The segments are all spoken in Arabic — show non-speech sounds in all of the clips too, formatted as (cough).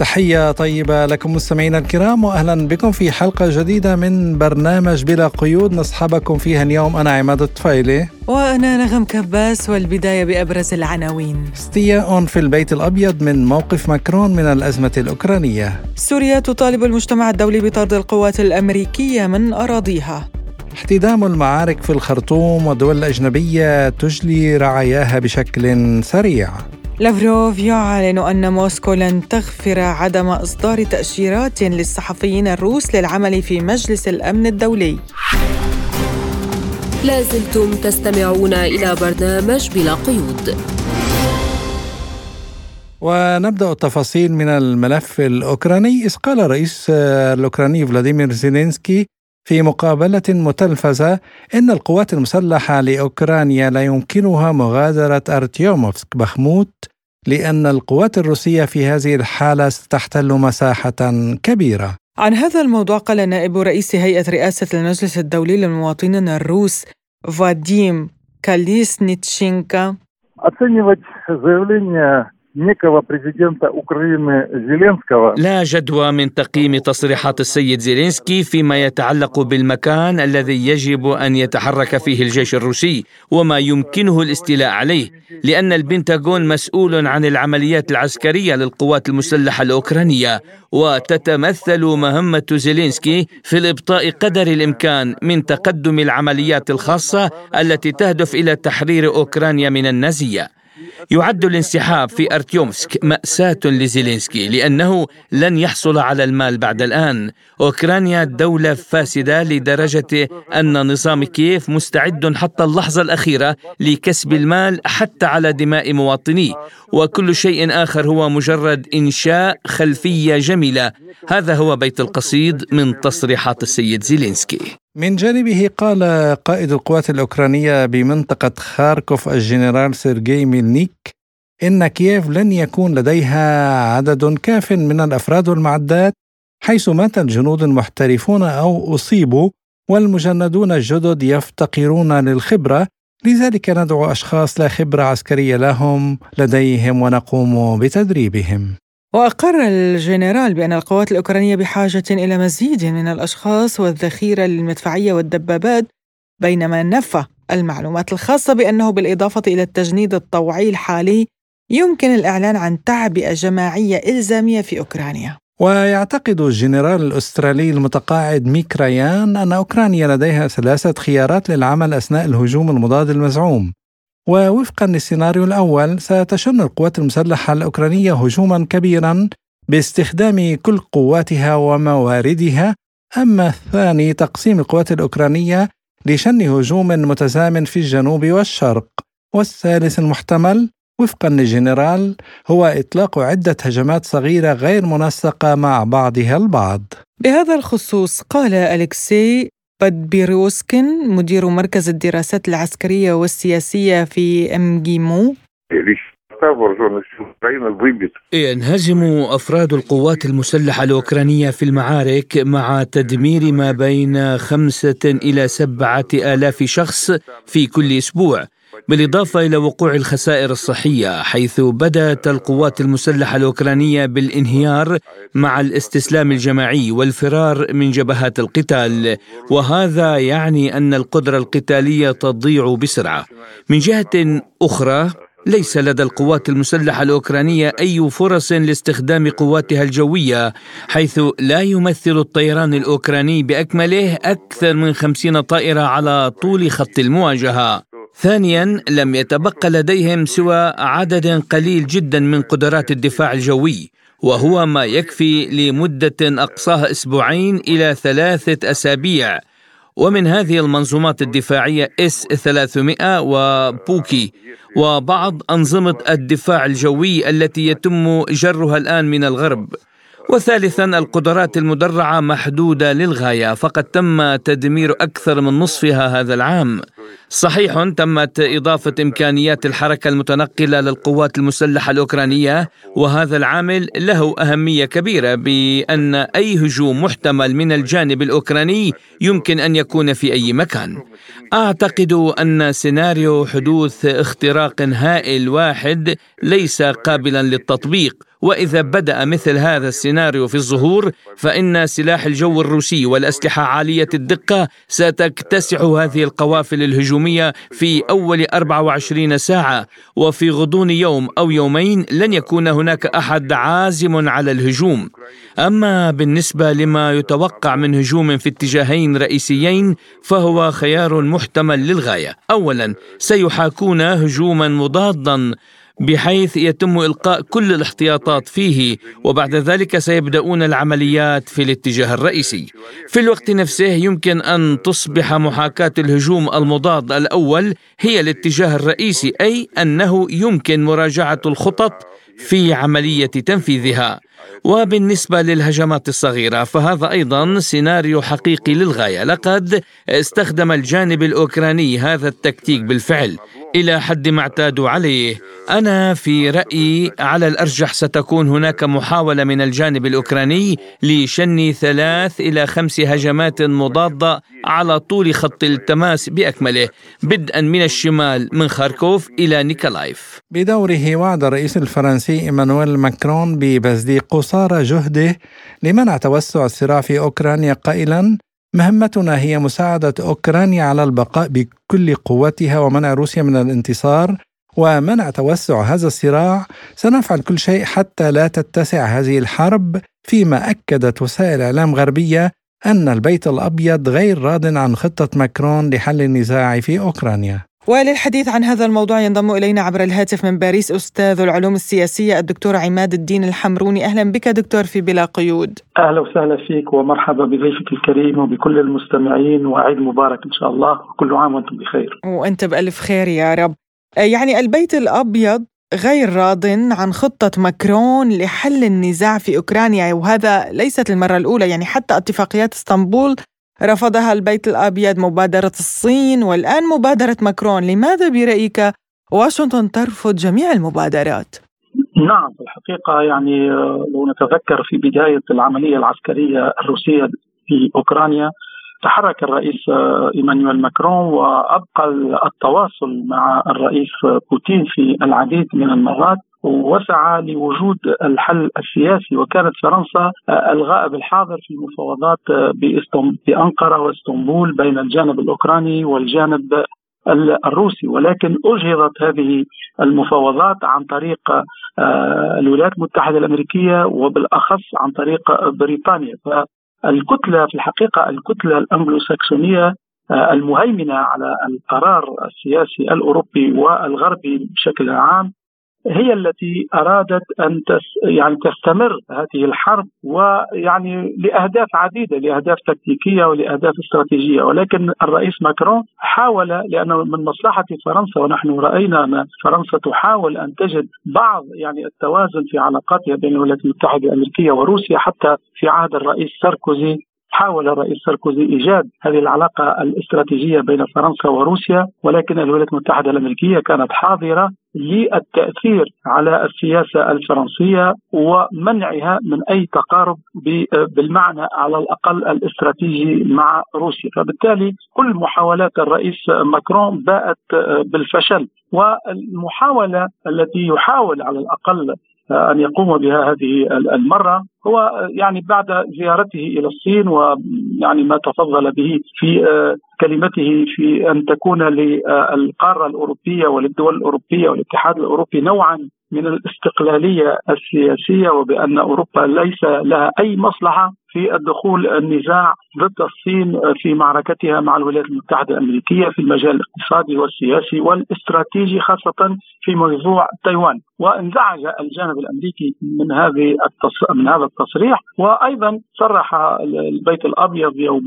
تحية طيبة لكم مستمعينا الكرام وأهلا بكم في حلقة جديدة من برنامج بلا قيود. نصحبكم فيها اليوم أنا عماد الطفيلي. وأنا نغم كباس والبداية بأبرز العناوين. استياء في البيت الأبيض من موقف ماكرون من الأزمة الأوكرانية. سوريا تطالب المجتمع الدولي بطرد القوات الأمريكية من أراضيها. احتدام المعارك في الخرطوم والدول الأجنبية تجلي رعاياها بشكل سريع. لافروف يعلن أن موسكو لن تغفر عدم إصدار تأشيرات للصحفيين الروس للعمل في مجلس الأمن الدولي. لازلتم تستمعون إلى برنامج بلا قيود. ونبدأ التفاصيل من الملف الأوكراني. اذ قال الرئيس الأوكراني فلاديمير زيلينسكي في مقابلة متلفزة إن القوات المسلحة لأوكرانيا لا يمكنها مغادرة أرتيوموفسك بخموت لأن القوات الروسية في هذه الحالة ستحتل مساحة كبيرة. عن هذا الموضوع قال نائب رئيس هيئة رئاسة المجلس الدولي للمواطنين الروس فاديم كاليسنيتشينكا. некого президента Украины Зеленского لا جدوى من تقييم تصريحات السيد زيلينسكي فيما يتعلق بالمكان الذي يجب ان يتحرك فيه الجيش الروسي وما يمكنه الاستيلاء عليه لان البنتاغون مسؤول عن العمليات العسكريه للقوات المسلحه الاوكرانيه وتتمثل مهمه زيلينسكي في الابطاء قدر الامكان من تقدم العمليات الخاصه التي تهدف الى تحرير اوكرانيا من النازيه يعد الانسحاب في أرتيومسك مأساة لزيلينسكي لأنه لن يحصل على المال بعد الآن. أوكرانيا دولة فاسدة لدرجة أن نظام كييف مستعد حتى اللحظة الأخيرة لكسب المال حتى على دماء مواطنيه وكل شيء آخر هو مجرد إنشاء خلفية جميلة. هذا هو بيت القصيد من تصريحات السيد زيلينسكي. من جانبه قال قائد القوات الأوكرانية بمنطقة خاركوف الجنرال سيرجي ميلنيك إن كييف لن يكون لديها عدد كاف من الأفراد والمعدات حيث مات الجنود المحترفون أو أصيبوا والمجندون الجدد يفتقرون للخبرة. لذلك ندعو أشخاص لا خبرة عسكرية لهم لديهم ونقوم بتدريبهم. وأقر الجنرال بأن القوات الأوكرانية بحاجة إلى مزيد من الأشخاص والذخيرة للمدفعية والدبابات بينما نفى المعلومات الخاصة بأنه بالإضافة إلى التجنيد الطوعي الحالي يمكن الإعلان عن تعبئة جماعية إلزامية في أوكرانيا. ويعتقد الجنرال الأسترالي المتقاعد ميك ريان أن أوكرانيا لديها ثلاثة خيارات للعمل أثناء الهجوم المضاد المزعوم. ووفقا للسيناريو الأول ستشن القوات المسلحة الأوكرانية هجوما كبيرا باستخدام كل قواتها ومواردها. أما الثاني تقسيم القوات الأوكرانية لشن هجوم متزامن في الجنوب والشرق. والثالث المحتمل وفقا للجنرال هو إطلاق عدة هجمات صغيرة غير منسقة مع بعضها البعض. بهذا الخصوص قال أليكسي بادبيروسكين مدير مركز الدراسات العسكرية والسياسية في أمجيمو ينهزم أفراد القوات المسلحة الأوكرانية في المعارك مع تدمير ما بين خمسة إلى سبعة آلاف شخص في كل أسبوع. بالإضافة إلى وقوع الخسائر الصحية حيث بدأت القوات المسلحة الأوكرانية بالانهيار مع الاستسلام الجماعي والفرار من جبهات القتال. وهذا يعني أن القدرة القتالية تضيع بسرعة. من جهة أخرى ليس لدى القوات المسلحة الأوكرانية أي فرص لاستخدام قواتها الجوية حيث لا يمثل الطيران الأوكراني بأكمله أكثر من خمسين طائرة على طول خط المواجهة. ثانيا لم يتبقى لديهم سوى عدد قليل جدا من قدرات الدفاع الجوي وهو ما يكفي لمدة أقصاها أسبوعين إلى ثلاثة أسابيع. ومن هذه المنظومات الدفاعية إس 300 وبوكي وبعض أنظمة الدفاع الجوي التي يتم جرها الآن من الغرب. وثالثا القدرات المدرعة محدودة للغاية فقد تم تدمير أكثر من نصفها هذا العام. صحيح تمت إضافة إمكانيات الحركة المتنقلة للقوات المسلحة الأوكرانية وهذا العامل له أهمية كبيرة بأن أي هجوم محتمل من الجانب الأوكراني يمكن أن يكون في أي مكان. أعتقد أن سيناريو حدوث اختراق هائل واحد ليس قابلا للتطبيق وإذا بدأ مثل هذا السيناريو في الظهور فإن سلاح الجو الروسي والأسلحة عالية الدقة ستكتسح هذه القوافل الهجومية في أول 24 ساعة وفي غضون يوم أو يومين لن يكون هناك أحد عازم على الهجوم. أما بالنسبة لما يتوقع من هجوم في اتجاهين رئيسيين فهو خيار محتمل للغاية. اولا سيحاكون هجوما مضادا بحيث يتم إلقاء كل الاحتياطات فيه وبعد ذلك سيبدأون العمليات في الاتجاه الرئيسي. في الوقت نفسه يمكن أن تصبح محاكاة الهجوم المضاد الأول هي الاتجاه الرئيسي أي أنه يمكن مراجعة الخطط في عملية تنفيذها. وبالنسبة للهجمات الصغيرة فهذا أيضا سيناريو حقيقي للغاية. لقد استخدم الجانب الأوكراني هذا التكتيك بالفعل. إلى حد ما اعتادوا عليه. أنا في رأيي على الأرجح ستكون هناك محاولة من الجانب الأوكراني لشن ثلاث إلى خمس هجمات مضادة على طول خط التماس بأكمله بدءا من الشمال من خاركوف إلى نيكولايف. بدوره وعد الرئيس الفرنسي إيمانويل ماكرون ببذل قصارى جهده لمنع توسع الصراع في أوكرانيا قائلا مهمتنا هي مساعدة أوكرانيا على البقاء بكل قوتها ومنع روسيا من الانتصار ومنع توسع هذا الصراع. سنفعل كل شيء حتى لا تتسع هذه الحرب فيما أكدت وسائل إعلام غربية أن البيت الأبيض غير راض عن خطة ماكرون لحل النزاع في أوكرانيا. وللحديث عن هذا الموضوع ينضم إلينا عبر الهاتف من باريس أستاذ العلوم السياسية الدكتور عماد الدين الحمروني. أهلا بك دكتور في بلا قيود. أهلا وسهلا فيك ومرحبا بضيفك الكريم وبكل المستمعين وعيد مبارك إن شاء الله. وكل عام وأنتم بخير. وأنت بألف خير يا رب. يعني البيت الأبيض غير راض عن خطة ماكرون لحل النزاع في أوكرانيا وهذا ليست المرة الأولى يعني حتى اتفاقيات إسطنبول رفضها البيت الأبيض مبادرة الصين والآن مبادرة ماكرون لماذا برأيك واشنطن ترفض جميع المبادرات؟ نعم في الحقيقة يعني لو نتذكر في بداية العملية العسكرية الروسية في أوكرانيا تحرك الرئيس إيمانويل ماكرون وأبقى التواصل مع الرئيس بوتين في العديد من المرات وسعى لوجود الحل السياسي وكانت فرنسا الغائب الحاضر في المفاوضات بأنقرة واسطنبول بين الجانب الأوكراني والجانب الروسي. ولكن أجهضت هذه المفاوضات عن طريق آه، الولايات المتحدة الأمريكية وبالأخص عن طريق بريطانيا. فالكتلة في الحقيقة الكتلة الأنجلوساكسونية آه، المهيمنة على القرار السياسي الأوروبي والغربي بشكل عام هي التي أرادت أن تس يعني تستمر هذه الحرب ويعني لأهداف عديدة لأهداف تكتيكية ولأهداف استراتيجية. ولكن الرئيس ماكرون حاول لأنه من مصلحة فرنسا ونحن رأينا أن فرنسا تحاول أن تجد بعض يعني التوازن في علاقاتها بين الولايات المتحدة الأمريكية وروسيا حتى في عهد الرئيس ساركوزي حاول الرئيس ساركوزي إيجاد هذه العلاقة الاستراتيجية بين فرنسا وروسيا ولكن الولايات المتحدة الأمريكية كانت حاضرة للتأثير على السياسة الفرنسية ومنعها من أي تقارب بالمعنى على الأقل الاستراتيجي مع روسيا، فبالتالي كل محاولات الرئيس ماكرون باءت بالفشل والمحاولة التي يحاول على الأقل أن يقوم بها هذه المرة هو يعني بعد زيارته إلى الصين ويعني ما تفضل به في آه، كلمته في أن تكون للقارة الأوروبية وللدول الأوروبية والاتحاد الأوروبي نوعا من الاستقلالية السياسية وبأن أوروبا ليس لها أي مصلحة في الدخول النزاع ضد الصين في معركتها مع الولايات المتحدة الأمريكية في المجال الاقتصادي والسياسي والاستراتيجي خاصة في موضوع تايوان. وانزعج الجانب الأمريكي من هذه التص... من هذا التصريح وأيضا صرح البيت الأبيض يوم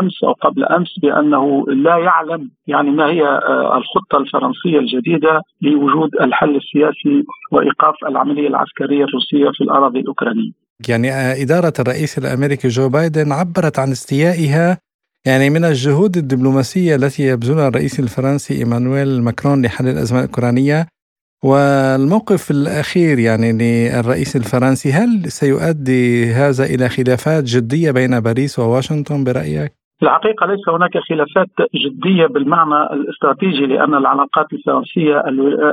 أمس أو قبل أمس بأنه لا يعلم يعني ما هي آه، الخطة الفرنسية الجديدة لوجود الحل السياسي وإيقاف العملية العسكرية الروسية في الأراضي الأوكرانية. يعني آه، إدارة الرئيس الأمريكي جو بايدن عبرت عن استيائها يعني من الجهود الدبلوماسية التي يبذلها الرئيس الفرنسي إيمانويل ماكرون لحل الأزمة الأوكرانية والموقف الأخير يعني للرئيس الفرنسي هل سيؤدي هذا إلى خلافات جدية بين باريس وواشنطن برأيك؟ الحقيقة ليس هناك خلافات جدية بالمعنى الاستراتيجي لأن العلاقات الفرنسية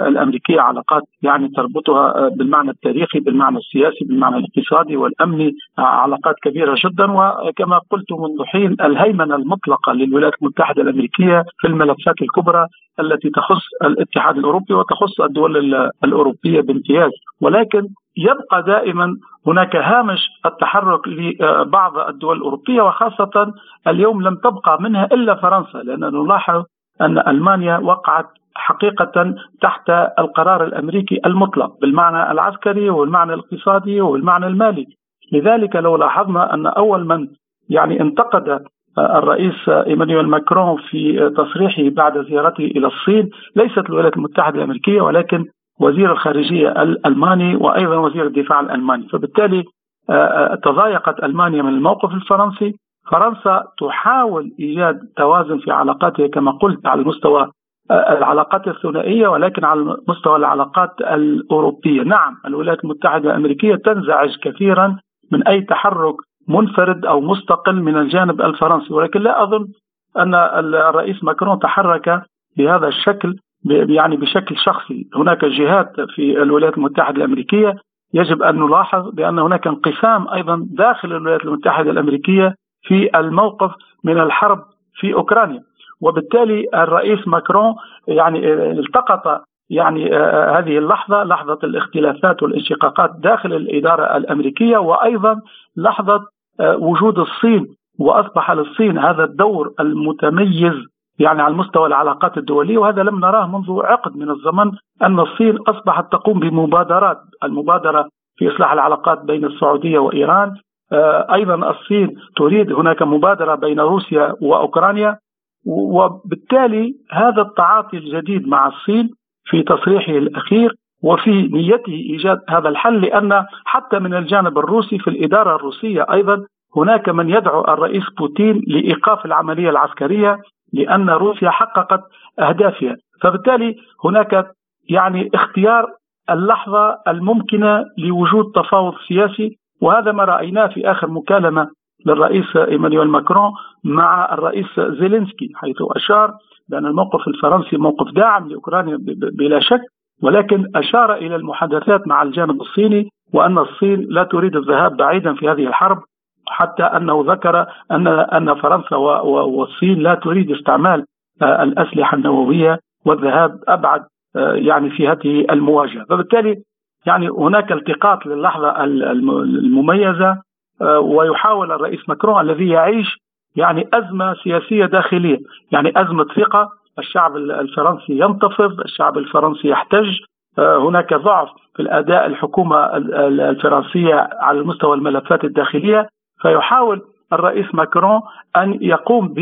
الأمريكية علاقات يعني تربطها بالمعنى التاريخي بالمعنى السياسي بالمعنى الاقتصادي والأمني علاقات كبيرة جدا. وكما قلت منذ حين الهيمنة المطلقة للولايات المتحدة الأمريكية في الملفات الكبرى التي تخص الاتحاد الأوروبي وتخص الدول الأوروبية بامتياز. ولكن يبقى دائما هناك هامش التحرك لبعض الدول الأوروبية وخاصة اليوم لم تبقى منها إلا فرنسا لاننا نلاحظ أن ألمانيا وقعت حقيقة تحت القرار الأمريكي المطلق بالمعنى العسكري والمعنى الاقتصادي والمعنى المالي. لذلك لو لاحظنا أن أول من يعني انتقد الرئيس إيمانويل ماكرون في تصريحه بعد زيارته إلى الصين ليست الولايات المتحدة الأمريكية ولكن وزير الخارجية الالماني وأيضا وزير الدفاع الألماني، فبالتالي آه، آه، تضايقت ألمانيا من الموقف الفرنسي، فرنسا تحاول إيجاد توازن في علاقاتها كما قلت على مستوى آه، العلاقات الثنائية ولكن على مستوى العلاقات الأوروبية، نعم الولايات المتحدة الأمريكية تنزعج كثيرا من أي تحرك منفرد أو مستقل من الجانب الفرنسي، ولكن لا أظن أن الرئيس ماكرون تحرك بهذا الشكل. يعني بشكل شخصي. هناك جهات في الولايات المتحدة الأمريكية. يجب أن نلاحظ بأن هناك انقسام أيضا داخل الولايات المتحدة الأمريكية في الموقف من الحرب في أوكرانيا. وبالتالي الرئيس ماكرون يعني التقط يعني آه، هذه اللحظة لحظة الاختلافات والانشقاقات داخل الإدارة الأمريكية وأيضا لحظة آه، وجود الصين وأصبح للصين هذا الدور المتميز يعني على مستوى العلاقات الدولية وهذا لم نراه منذ عقد من الزمن أن الصين أصبحت تقوم بمبادرات المبادرة في إصلاح العلاقات بين السعودية وإيران. آه، أيضا الصين تريد هناك مبادرة بين روسيا وأوكرانيا وبالتالي هذا التعاطي الجديد مع الصين في تصريحه الأخير وفي نيته إيجاد هذا الحل لأن حتى من الجانب الروسي في الإدارة الروسية أيضا هناك من يدعو الرئيس بوتين لإيقاف العملية العسكرية لأن روسيا حققت أهدافها. فبالتالي هناك يعني اختيار اللحظة الممكنة لوجود تفاوض سياسي وهذا ما رأيناه في آخر مكالمة للرئيس إيمانويل ماكرون مع الرئيس زيلينسكي حيث أشار بأن الموقف الفرنسي موقف داعم لأوكرانيا بلا شك ولكن أشار إلى المحادثات مع الجانب الصيني وأن الصين لا تريد الذهاب بعيدا في هذه الحرب حتى أنه ذكر أن أن فرنسا والصين لا تريد استعمال آه، الأسلحة النووية والذهاب أبعد آه، يعني في هذه المواجهة، فبالتالي يعني هناك التقاط للحظة المميزة آه، ويحاول الرئيس ماكرون الذي يعيش يعني أزمة سياسية داخلية، يعني أزمة ثقة، الشعب الفرنسي ينتفض، الشعب الفرنسي يحتج، هناك ضعف في الأداء الحكومة الفرنسية على مستوى الملفات الداخلية. فيحاول الرئيس ماكرون أن يقوم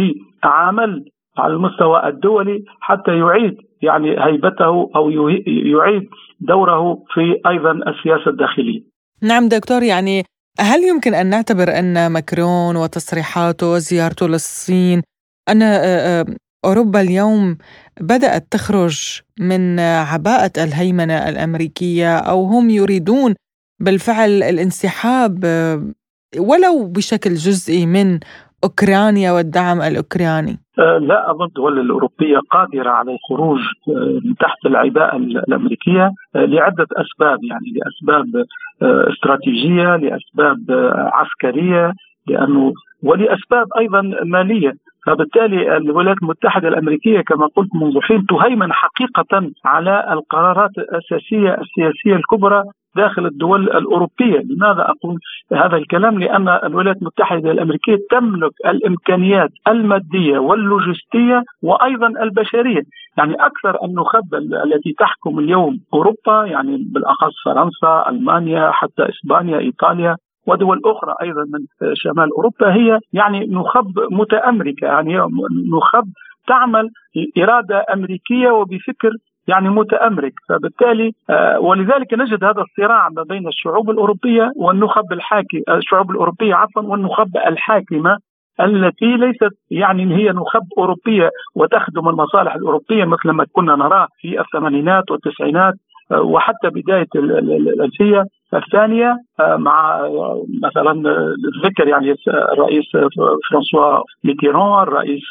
بعمل على المستوى الدولي حتى يعيد يعني هيبته أو يعيد دوره في أيضا السياسة الداخلية. نعم دكتور يعني هل يمكن أن نعتبر أن ماكرون وتصريحاته وزيارته للصين أن آه، آه، أوروبا اليوم بدأت تخرج من عباءة الهيمنة الأمريكية أو هم يريدون بالفعل الانسحاب آه، ولو بشكل جزئي من أوكرانيا والدعم الأوكراني؟ أه، لا أظن الدول الاوروبيه قادرة على الخروج من تحت العباءة الأمريكية أه، لعدة أسباب يعني لأسباب استراتيجية، لأسباب عسكرية، لأنه ولأسباب أيضا مالية، فبالتالي الولايات المتحدة الأمريكية كما قلت منذ حين تهيمن حقيقة على القرارات الأساسية السياسية الكبرى داخل الدول الأوروبية. لماذا أقول هذا الكلام؟ لأن الولايات المتحدة الأمريكية تملك الإمكانيات المادية واللوجستية وأيضا البشرية. يعني أكثر النخب التي تحكم اليوم أوروبا يعني بالأخص فرنسا ألمانيا حتى إسبانيا إيطاليا ودول أخرى أيضا من شمال أوروبا هي يعني نخب متأمركة. يعني نخب تعمل إرادة أمريكية وبفكر يعني متأمرك. فبالتالي آه، ولذلك نجد هذا الصراع ما بين الشعوب الأوروبية والنخب الحاكم الشعوب الأوروبية عفوا والنخب الحاكمة التي ليست يعني هي نخب أوروبية وتخدم المصالح الأوروبية مثل ما كنا نراه في الثمانينات والتسعينات وحتى بداية الألفية الثانية مع مثلا ذكر يعني الرئيس فرانسوا ميتيران الرئيس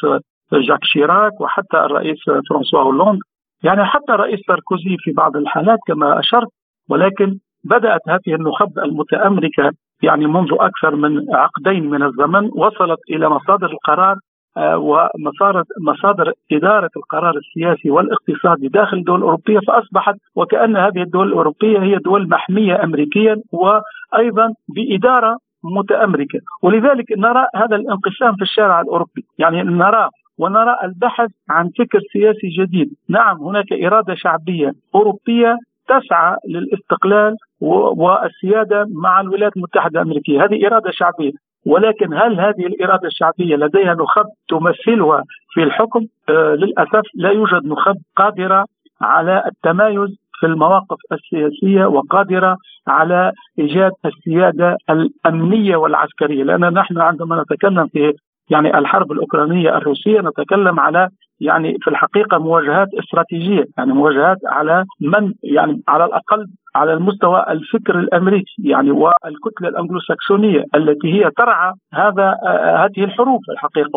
جاك شيراك وحتى الرئيس فرانسوا هولوند. يعني حتى الرئيس ساركوزي في بعض الحالات كما أشرت ولكن بدأت هذه النخب المتأمركة يعني منذ أكثر من عقدين من الزمن وصلت إلى مصادر القرار آه، ومصادر مصادر إدارة القرار السياسي والاقتصادي داخل الدول الأوروبية فأصبحت وكأن هذه الدول الأوروبية هي دول محمية امريكيا وأيضا بإدارة متأمركة. ولذلك نرى هذا الانقسام في الشارع الأوروبي. يعني نرى ونرى البحث عن فكر سياسي جديد. نعم هناك إرادة شعبية أوروبية تسعى للاستقلال والسيادة مع الولايات المتحدة الأمريكية، هذه إرادة شعبية، ولكن هل هذه الإرادة الشعبية لديها نخب تمثلها في الحكم؟ آه للأسف لا يوجد نخب قادرة على التمايز في المواقف السياسية وقادرة على إيجاد السيادة الأمنية والعسكرية، لأن نحن عندما نتكلم في يعني الحرب الأوكرانية الروسية نتكلم على يعني في الحقيقة مواجهات استراتيجية يعني مواجهات على من يعني على الأقل على المستوى الفكر الأمريكي يعني والكتلة الأنجلوساكسونية التي هي ترعى هذا هذه الحروب الحقيقة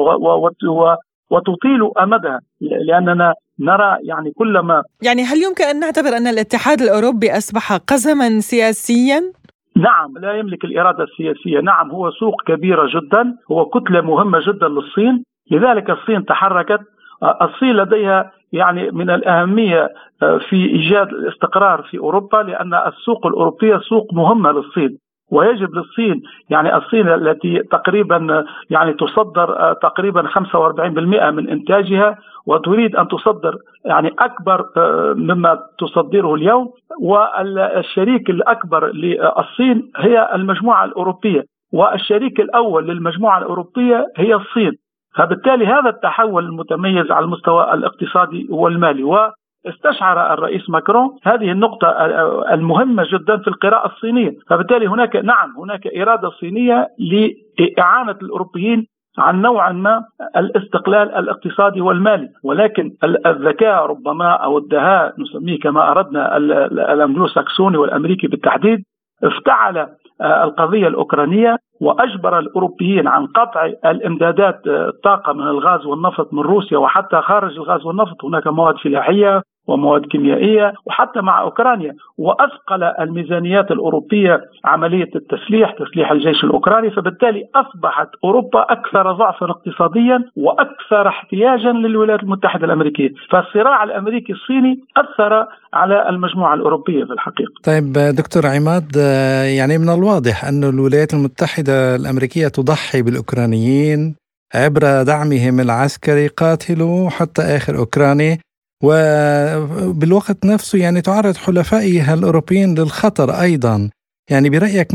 وتطيل أمدها لأننا نرى يعني كلما يعني هل يمكن أن نعتبر أن الاتحاد الأوروبي أصبح قزما سياسيا؟ نعم لا يملك الإرادة السياسية، نعم هو سوق كبيره جدا، هو كتلة مهمة جدا للصين، لذلك الصين تحركت. الصين لديها يعني من الأهمية آه، في إيجاد الاستقرار في أوروبا لأن السوق الأوروبية سوق مهمة للصين. ويجب للصين يعني الصين التي تقريبا يعني تصدر آه، تقريبا 45% من إنتاجها وتريد أن تصدر يعني أكبر آه، مما تصدره اليوم. والشريك الأكبر للصين هي المجموعة الأوروبية والشريك الأول للمجموعة الأوروبية هي الصين. فبالتالي هذا التحول المتميز على المستوى الاقتصادي والمالي. واستشعر الرئيس ماكرون هذه النقطة المهمة جدا في القراءة الصينية. فبالتالي هناك نعم هناك إرادة صينية لإعانة الأوروبيين عن نوعا ما الاستقلال الاقتصادي والمالي. ولكن الذكاء ربما أو الدهاء نسميه كما أردنا الانجلو ساكسوني والأمريكي بالتحديد افتعل القضية الأوكرانية وأجبر الأوروبيين عن قطع الإمدادات الطاقة من الغاز والنفط من روسيا وحتى خارج الغاز والنفط. هناك مواد فلاحية ومواد كيميائية وحتى مع أوكرانيا. وأثقل الميزانيات الأوروبية عملية التسليح تسليح الجيش الأوكراني. فبالتالي أصبحت أوروبا أكثر ضعفا اقتصاديا وأكثر احتياجا للولايات المتحدة الأمريكية. فالصراع الأمريكي الصيني أثر على المجموعة الأوروبية في الحقيقة. طيب دكتور عماد يعني من الواضح أن الولايات المتحدة الأمريكية تضحي بالأوكرانيين عبر دعمهم العسكري. قاتلوا حتى آخر أوكراني. وبالوقت نفسه يعني تعرض حلفائها الأوروبيين للخطر أيضا. يعني برأيك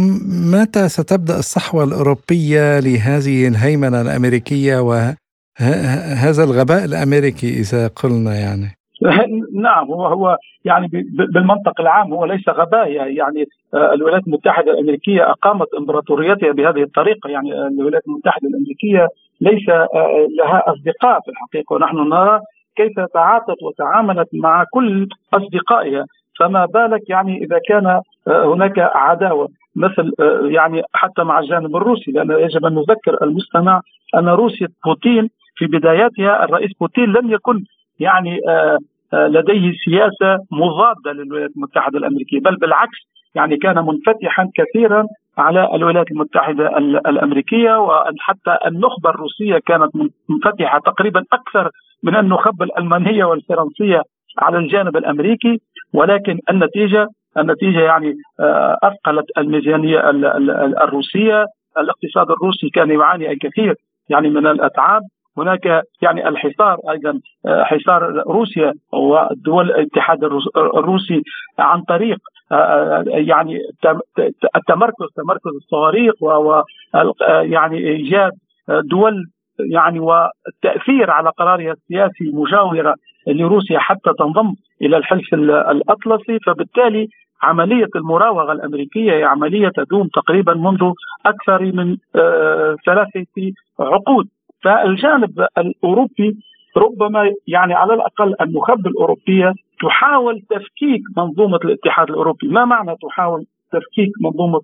متى ستبدأ الصحوة الأوروبية لهذه الهيمنة الأمريكية وهذا الغباء الأمريكي إذا قلنا يعني؟ (laughs) نعم هو هو يعني بالمنطق العام هو ليس غباء. يعني آه، الولايات المتحدة الأمريكية أقامت إمبراطوريتها بهذه الطريقة. يعني الولايات المتحدة الأمريكية ليس آه، لها أصدقاء في الحقيقة. ونحن نرى كيف تعاطت وتعاملت مع كل أصدقائها؟ فما بالك يعني إذا كان آه، هناك عداوة مثل آه، يعني حتى مع الجانب الروسي لأن يجب أن نذكر المستمع أن روسيا بوتين في بداياتها الرئيس بوتين لم يكن يعني آه، لديه سياسة مضادة للولايات المتحدة الأمريكية بل بالعكس يعني كان منفتحا كثيرا على الولايات المتحدة الأمريكية وحتى النخبة الروسية كانت منفتحة تقريبا أكثر من النخب الألمانية والفرنسية على الجانب الأمريكي. ولكن النتيجه النتيجة يعني آه، أثقلت الميزانية الروسية. الاقتصاد الروسي كان يعاني الكثير يعني من الأتعاب. هناك يعني الحصار أيضا آه، حصار روسيا ودول الاتحاد الروسي عن طريق يعني التمركز تمركز الصواريخ و يعني إيجاد دول يعني والتاثير على قرارها السياسي مجاورة لروسيا حتى تنضم إلى الحلف الأطلسي. فبالتالي عملية المراوغة الأمريكية هي عملية تدوم تقريبا منذ أكثر من آه، ثلاثة عقود. فالجانب الأوروبي ربما يعني على الأقل النخب الأوروبية تحاول تفكيك منظومة الاتحاد الأوروبي. ما معنى تحاول تفكيك منظومة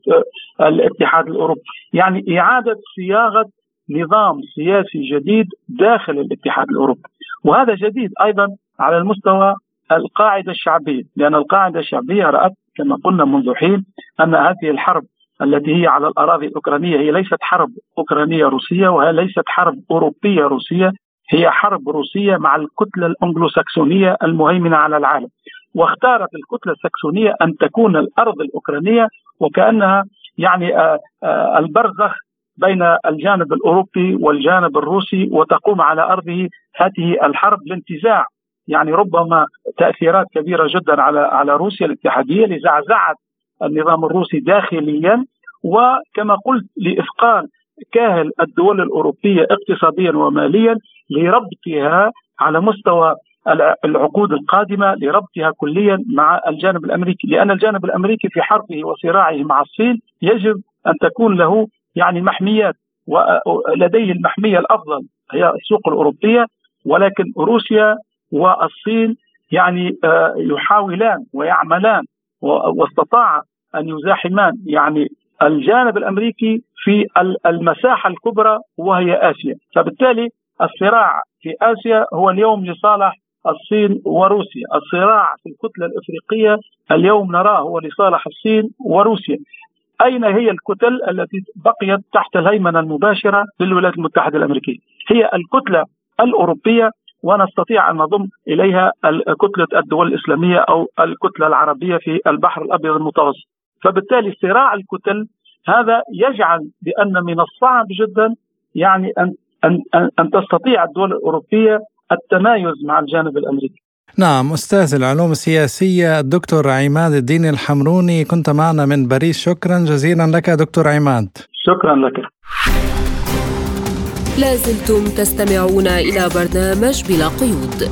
آه، الاتحاد الأوروبي؟ يعني إعادة صياغة نظام سياسي جديد داخل الاتحاد الأوروبي. وهذا جديد أيضا على المستوى القاعدة الشعبية لأن القاعدة الشعبية رأت كما قلنا منذ حين أن هذه الحرب التي هي على الأراضي الأوكرانية هي ليست حرب أوكرانية روسية وهي ليست حرب أوروبية روسية هي حرب روسية مع الكتلة الأنجلوساكسونية المهيمنة على العالم. واختارت الكتلة السكسونية أن تكون الأرض الأوكرانية وكأنها يعني آه، آه، البرزخ بين الجانب الأوروبي والجانب الروسي وتقوم على أرضه هذه الحرب لانتزاع. يعني ربما تأثيرات كبيرة جدا على على روسيا الاتحادية لزعزعة النظام الروسي داخليا. وكما قلت لافقال كاهل الدول الأوروبية اقتصاديا وماليا لربطها على مستوى العقود القادمة لربطها كليا مع الجانب الأمريكي. لأن الجانب الأمريكي في حربه وصراعه مع الصين يجب أن تكون له يعني محميات ولديه المحمية الأفضل هي السوق الأوروبية ولكن روسيا والصين يعني آه، يحاولان ويعملان واستطاع أن يزاحمان يعني الجانب الأمريكي في المساحة الكبرى وهي آسيا، فبالتالي الصراع في آسيا هو اليوم لصالح الصين وروسيا، الصراع في الكتلة الإفريقية اليوم نراه هو لصالح الصين وروسيا. أين هي الكتل التي بقيت تحت الهيمنة المباشرة للولايات المتحدة الأمريكية؟ هي الكتلة الأوروبية ونستطيع أن نضم إليها كتله الدول الإسلامية أو الكتلة العربية في البحر الأبيض المتوسط فبالتالي صراع الكتل هذا يجعل بأن من الصعب جدا يعني أن ان ان تستطيع الدول الأوروبية التمايز مع الجانب الأمريكي. نعم أستاذ العلوم السياسية الدكتور عماد الدين الحمروني كنت معنا من باريس شكرا جزيلا لك دكتور عماد. شكرا لك. لازلتم تستمعون إلى برنامج بلا قيود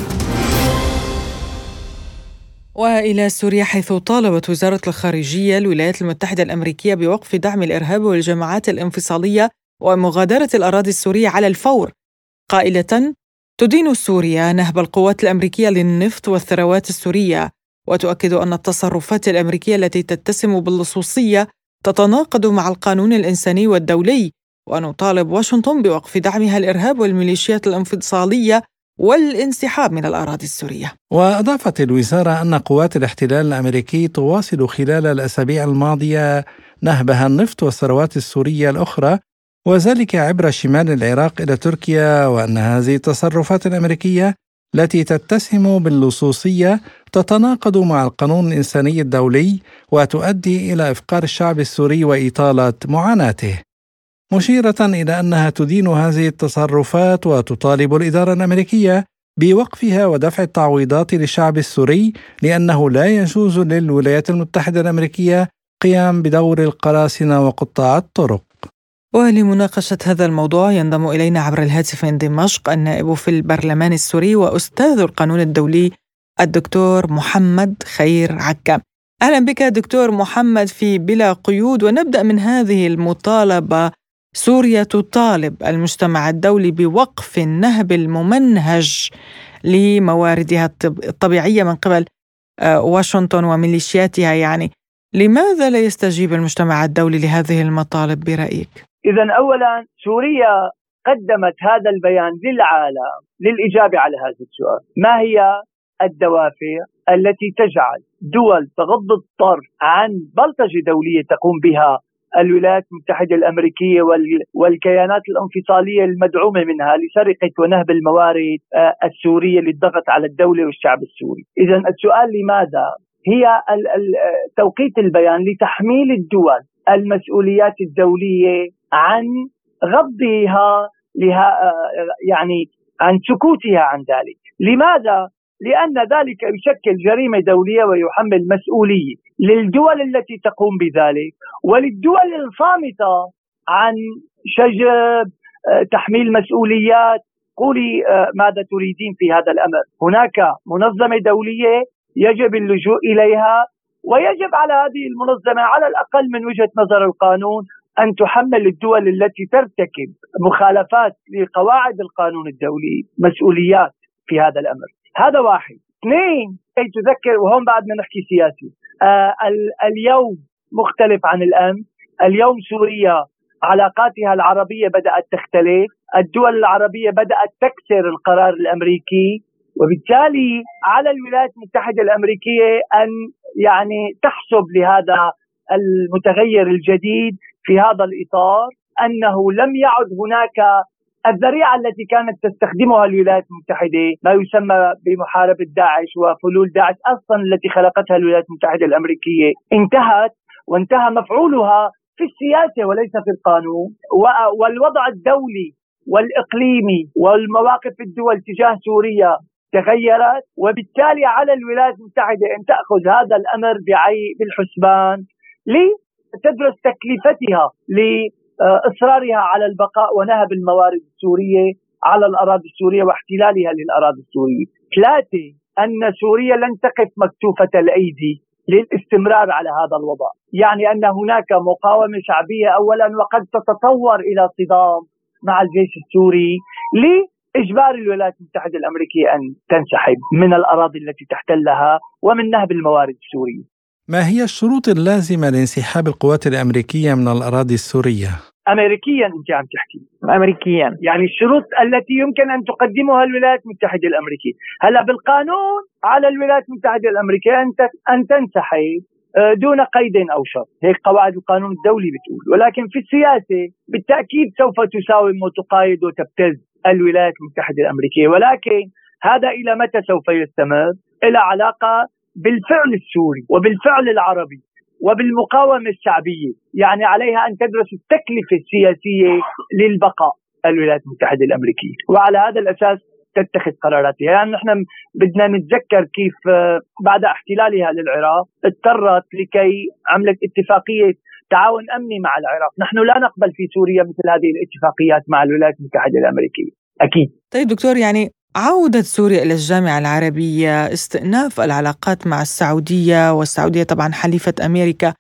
وإلى سوريا حيث طالبت وزارة الخارجية الولايات المتحدة الأمريكية بوقف دعم الإرهاب والجماعات الانفصالية ومغادرة الأراضي السورية على الفور قائلة تدين سوريا نهب القوات الأمريكية للنفط والثروات السورية وتؤكد أن التصرفات الأمريكية التي تتسم باللصوصية تتناقض مع القانون الإنساني والدولي ونطالب واشنطن بوقف دعمها الإرهاب والميليشيات الانفصالية والانسحاب من الأراضي السورية. وأضافت الوزارة أن قوات الاحتلال الأمريكي تواصل خلال الأسابيع الماضية نهبها النفط والثروات السورية الأخرى وذلك عبر شمال العراق إلى تركيا وأن هذه التصرفات الأمريكية التي تتسم باللصوصية تتناقض مع القانون الإنساني الدولي وتؤدي إلى إفقار الشعب السوري وإطالة معاناته. مشيرة إلى أنها تدين هذه التصرفات وتطالب الإدارة الأمريكية بوقفها ودفع التعويضات للشعب السوري لأنه لا يجوز للولايات المتحدة الأمريكية قيام بدور القراصنة وقطاع الطرق. ولمناقشة هذا الموضوع ينضم إلينا عبر الهاتف من دمشق النائب في البرلمان السوري وأستاذ القانون الدولي الدكتور محمد خير عكا. أهلا بك دكتور محمد في بلا قيود. ونبدأ من هذه المطالبة. سوريا تطالب المجتمع الدولي بوقف النهب الممنهج لمواردها الطبيعية من قبل آه، واشنطن وميليشياتها يعني. لماذا لا يستجيب المجتمع الدولي لهذه المطالب برأيك؟ اذا اولا سوريا قدمت هذا البيان للعالم للإجابة على هذا السؤال، ما هي الدوافع التي تجعل دول تغض الطرف عن بلطجة دولية تقوم بها؟ الولايات المتحدة الأمريكية والكيانات الانفصالية المدعومة منها لسرقة ونهب الموارد آه، السورية للضغط على الدولة والشعب السوري. إذا السؤال لماذا؟ هي توقيت البيان لتحميل الدول المسؤوليات الدولية عن غضها لها يعني عن سكوتها عن ذلك. لماذا؟ لأن ذلك يشكل جريمة دولية ويحمل مسؤولية للدول التي تقوم بذلك وللدول الصامتة عن شجب تحميل مسؤوليات. قولي ماذا تريدين في هذا الأمر؟ هناك منظمة دولية يجب اللجوء إليها ويجب على هذه المنظمة على الأقل من وجهة نظر القانون أن تحمل الدول التي ترتكب مخالفات لقواعد القانون الدولي مسؤوليات في هذا الأمر. هذا واحد. اثنين كي تذكر وهون بعدنا نحكي سياسي آه اليوم مختلف عن الأمس اليوم سوريا علاقاتها العربية بدأت تختلف. الدول العربية بدأت تكسر القرار الأمريكي. وبالتالي على الولايات المتحدة الأمريكية أن يعني تحسب لهذا المتغير الجديد في هذا الإطار أنه لم يعد هناك الذريعة التي كانت تستخدمها الولايات المتحدة ما يسمى بمحاربة داعش وفلول داعش أصلا التي خلقتها الولايات المتحدة الأمريكية. انتهت وانتهى مفعولها في السياسة وليس في القانون. والوضع الدولي والإقليمي والمواقف الدول تجاه سوريا تغيرت وبالتالي على الولايات المتحدة أن تأخذ هذا الأمر بالحسبان. لتدرس تكلفتها لإصرارها على البقاء ونهب الموارد السورية على الأراضي السورية واحتلالها للأراضي السورية. ثلاثة أن سوريا لن تقف مكتوفة الأيدي للاستمرار على هذا الوضع. يعني أن هناك مقاومة شعبية أولا وقد تتطور إلى صدام مع الجيش السوري لإجبار الولايات المتحدة الأمريكية أن تنسحب من الأراضي التي تحتلها ومن نهب الموارد السورية. ما هي الشروط اللازمة لانسحاب القوات الأمريكية من الأراضي السورية؟ امريكيا أنت عم تحكي. امريكيا. يعني الشروط التي يمكن أن تقدمها الولايات المتحدة الأمريكية. هلا بالقانون على الولايات المتحدة الأمريكية أن أن تنسحب آه، دون قيد أو شرط. هيك قواعد القانون الدولي بتقول. ولكن في السياسة بالتأكيد سوف تساوم وتقايد وتبتز الولايات المتحدة الأمريكية. ولكن هذا إلى متى سوف يستمر؟ إلى علاقة بالفعل السوري وبالفعل العربي وبالمقاومة الشعبية يعني عليها أن تدرس التكلفة السياسية للبقاء الولايات المتحدة الأمريكية. وعلى هذا الأساس تتخذ قراراتها. يعني نحن بدنا نتذكر كيف آه، بعد احتلالها للعراق اضطرت لكي عملت اتفاقية تعاون أمني مع العراق. نحن لا نقبل في سوريا مثل هذه الاتفاقيات مع الولايات المتحدة الأمريكية. أكيد. طيب دكتور يعني عودة سوريا إلى الجامعة العربية استئناف العلاقات مع السعودية والسعودية طبعا حليفة أمريكا.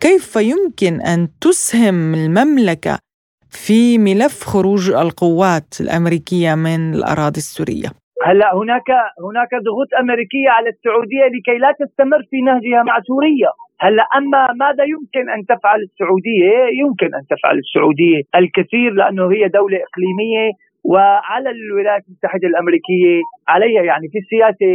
كيف يمكن أن تسهم المملكة في ملف خروج القوات الأمريكية من الأراضي السورية؟ هلأ هناك هناك ضغوط أمريكية على السعودية لكي لا تستمر في نهجها مع سوريا، هلأ أما ماذا يمكن أن تفعل السعودية؟ يمكن أن تفعل السعودية الكثير لأنه هي دولة إقليمية وعلى الولايات المتحدة الأمريكية عليها يعني في السياسة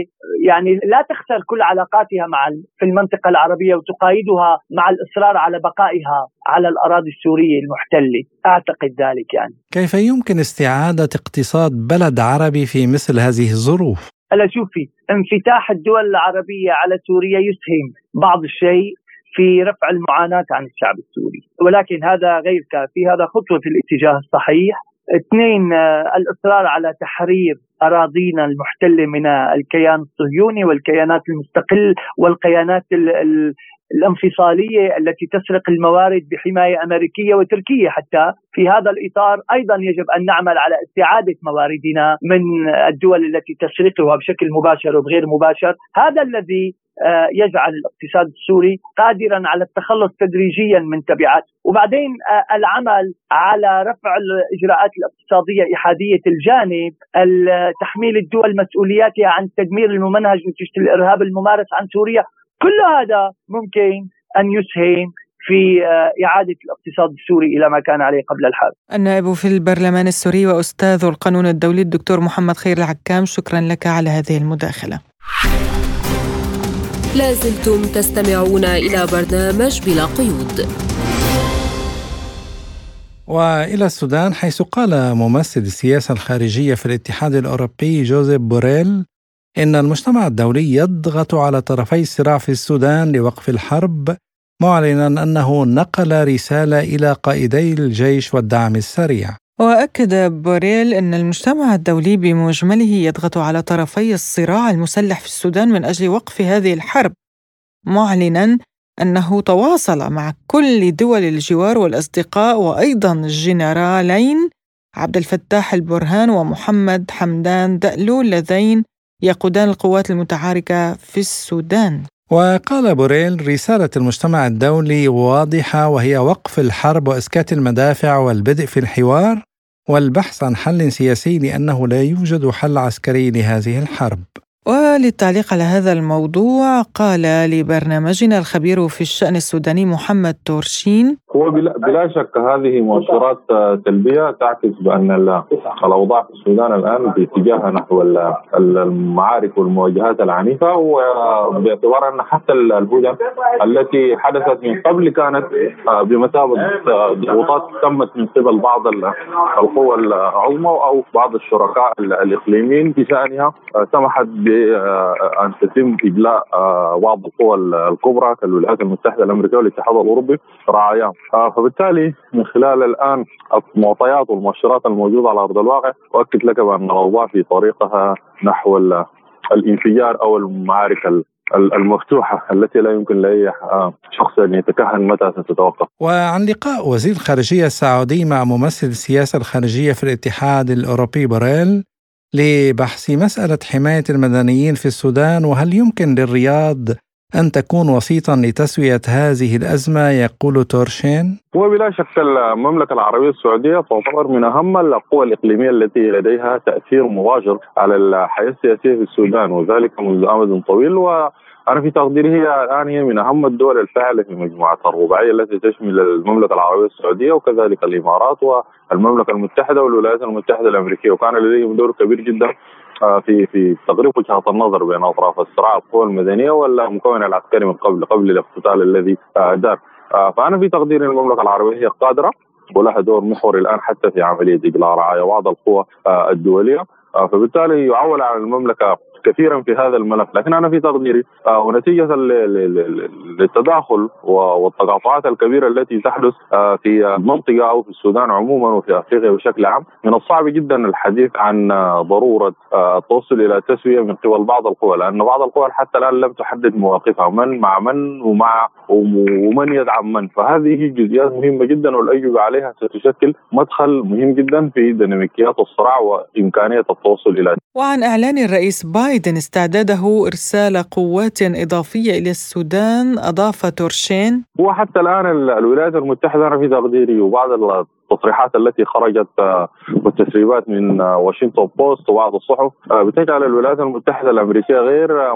يعني لا تخسر كل علاقاتها مع في المنطقة العربية وتقايدها مع الإصرار على بقائها على الأراضي السورية المحتلة، أعتقد ذلك يعني. كيف يمكن استعادة اقتصاد بلد عربي في مثل هذه الظروف؟ هلا شوفي انفتاح الدول العربية على سوريا يسهم بعض الشيء في رفع المعاناة عن الشعب السوري ولكن هذا غير كافي هذا خطوة في الاتجاه الصحيح اثنين آه، الإصرار على تحرير أراضينا المحتله من الكيان الصهيوني والكيانات المستقل والكيانات الانفصالية التي تسرق الموارد بحماية أمريكية وتركية. حتى في هذا الإطار أيضا يجب أن نعمل على استعادة مواردنا من الدول التي تسرقها بشكل مباشر وبغير مباشر، هذا الذي يجعل الاقتصاد السوري قادرا على التخلص تدريجيا من تبعات. وبعدين آه، العمل على رفع الإجراءات الاقتصادية إحادية الجانب تحميل الدول مسؤولياتها عن التدمير الممنهج نتيجه الإرهاب الممارس عن سوريا. كل هذا ممكن أن يسهم في آه، إعادة الاقتصاد السوري إلى ما كان عليه قبل الحرب. النائب في البرلمان السوري وأستاذ القانون الدولي الدكتور محمد خير العكام شكرا لك على هذه المداخلة. لازلتم تستمعون إلى برنامج بلا قيود. وإلى السودان حيث قال ممثل السياسة الخارجية في الاتحاد الأوروبي جوزيف بوريل إن المجتمع الدولي يضغط على طرفي الصراع في السودان لوقف الحرب معلنا أنه نقل رسالة إلى قائدي الجيش والدعم السريع. وأكد بوريل إن المجتمع الدولي بمجمله يضغط على طرفي الصراع المسلح في السودان من أجل وقف هذه الحرب معلنا أنه تواصل مع كل دول الجوار والأصدقاء وأيضا الجنرالين عبد الفتاح البرهان ومحمد حمدان دألو اللذين يقودان القوات المتعاركة في السودان. وقال بوريل رسالة المجتمع الدولي واضحة وهي وقف الحرب وإسكات المدافع والبدء في الحوار. والبحث عن حل سياسي لأنه لا يوجد حل عسكري لهذه الحرب. وللتعليق على هذا الموضوع قال لبرنامجنا الخبير في الشأن السوداني محمد تورشين هو بلا شك هذه مؤشرات سلبية تعكس بأن الأوضاع في السودان الآن باتجاه نحو المعارك والمواجهات العنيفة. وباعتبار أن حتى الهدن التي حدثت من قبل كانت بمثابة ضغوطات تمت من قبل بعض القوى العظمى أو بعض الشركاء الإقليميين بشأنها. سمحت بان تتم اجلاء بعض القوى الكبرى كالولايات المتحدة الأمريكية والاتحاد الأوروبي رعاياهم. آه، فبالتالي من خلال الآن المعطيات والمؤشرات الموجودة على أرض الواقع أؤكد لك بأن الأوضاع في طريقها نحو الانفجار أو المعارك المفتوحة التي لا يمكن لأي آه، شخص أن يتكهن متى ستتوقف. وعن لقاء وزير الخارجية السعودي مع ممثل السياسة الخارجية في الاتحاد الأوروبي بوريل لبحث مسألة حماية المدنيين في السودان وهل يمكن للرياض أن تكون وسيطا لتسوية هذه الأزمة يقول تورشين؟ وبلا شك المملكة العربية السعودية تعتبر من أهم القوى الإقليمية التي لديها تأثير مباشر على الحياة السياسية في السودان وذلك منذ أمد طويل و أنا في تقديري هي الآن هي من أهم الدول الفاعلة في مجموعة الرباعية التي تشمل المملكة العربية السعودية وكذلك الإمارات والمملكة المتحدة والولايات المتحدة الأمريكية وكان لديهم دور كبير جدا في في تقريب وجهة النظر بين أطراف الصراع القوى المدنية والمكون العسكري من قبل قبل الاقتتال الذي آه، دار. آه، فأنا في تقديري المملكه العربية هي قادرة ولها دور محوري الآن حتى في عملية اجلاء رعايا بعض القوى الدولية. فبالتالي يعول على المملكة كثيرا في هذا الملف. لكن أنا في تقديري آه، ونتيجة للتداخل والتقاطعات الكبيرة التي تحدث آه، في المنطقة أو في السودان عموما وفي أفريقيا بشكل عام من الصعب جدا الحديث عن ضرورة آه، التوصل إلى تسويه من قبل بعض القوى لأن بعض القوى حتى الآن لم تحدد مواقفها من مع من ومع ومن يدعم من. فهذه جزئيات مهمة جدا والاجوبه عليها ستشكل مدخل مهم جدا في ديناميكيات الصراع وإمكانية التوصل إلى وعن إعلان الرئيس بايدن استعداده إرسال قوات إضافية إلى السودان أضاف تورشين. وحتى الآن الولايات المتحدة أنا في تقديري وبعض التصريحات التي خرجت آه، والتسريبات من آه، واشنطن بوست وبعض الصحف. آه، بتجعل الولايات المتحدة الأمريكية غير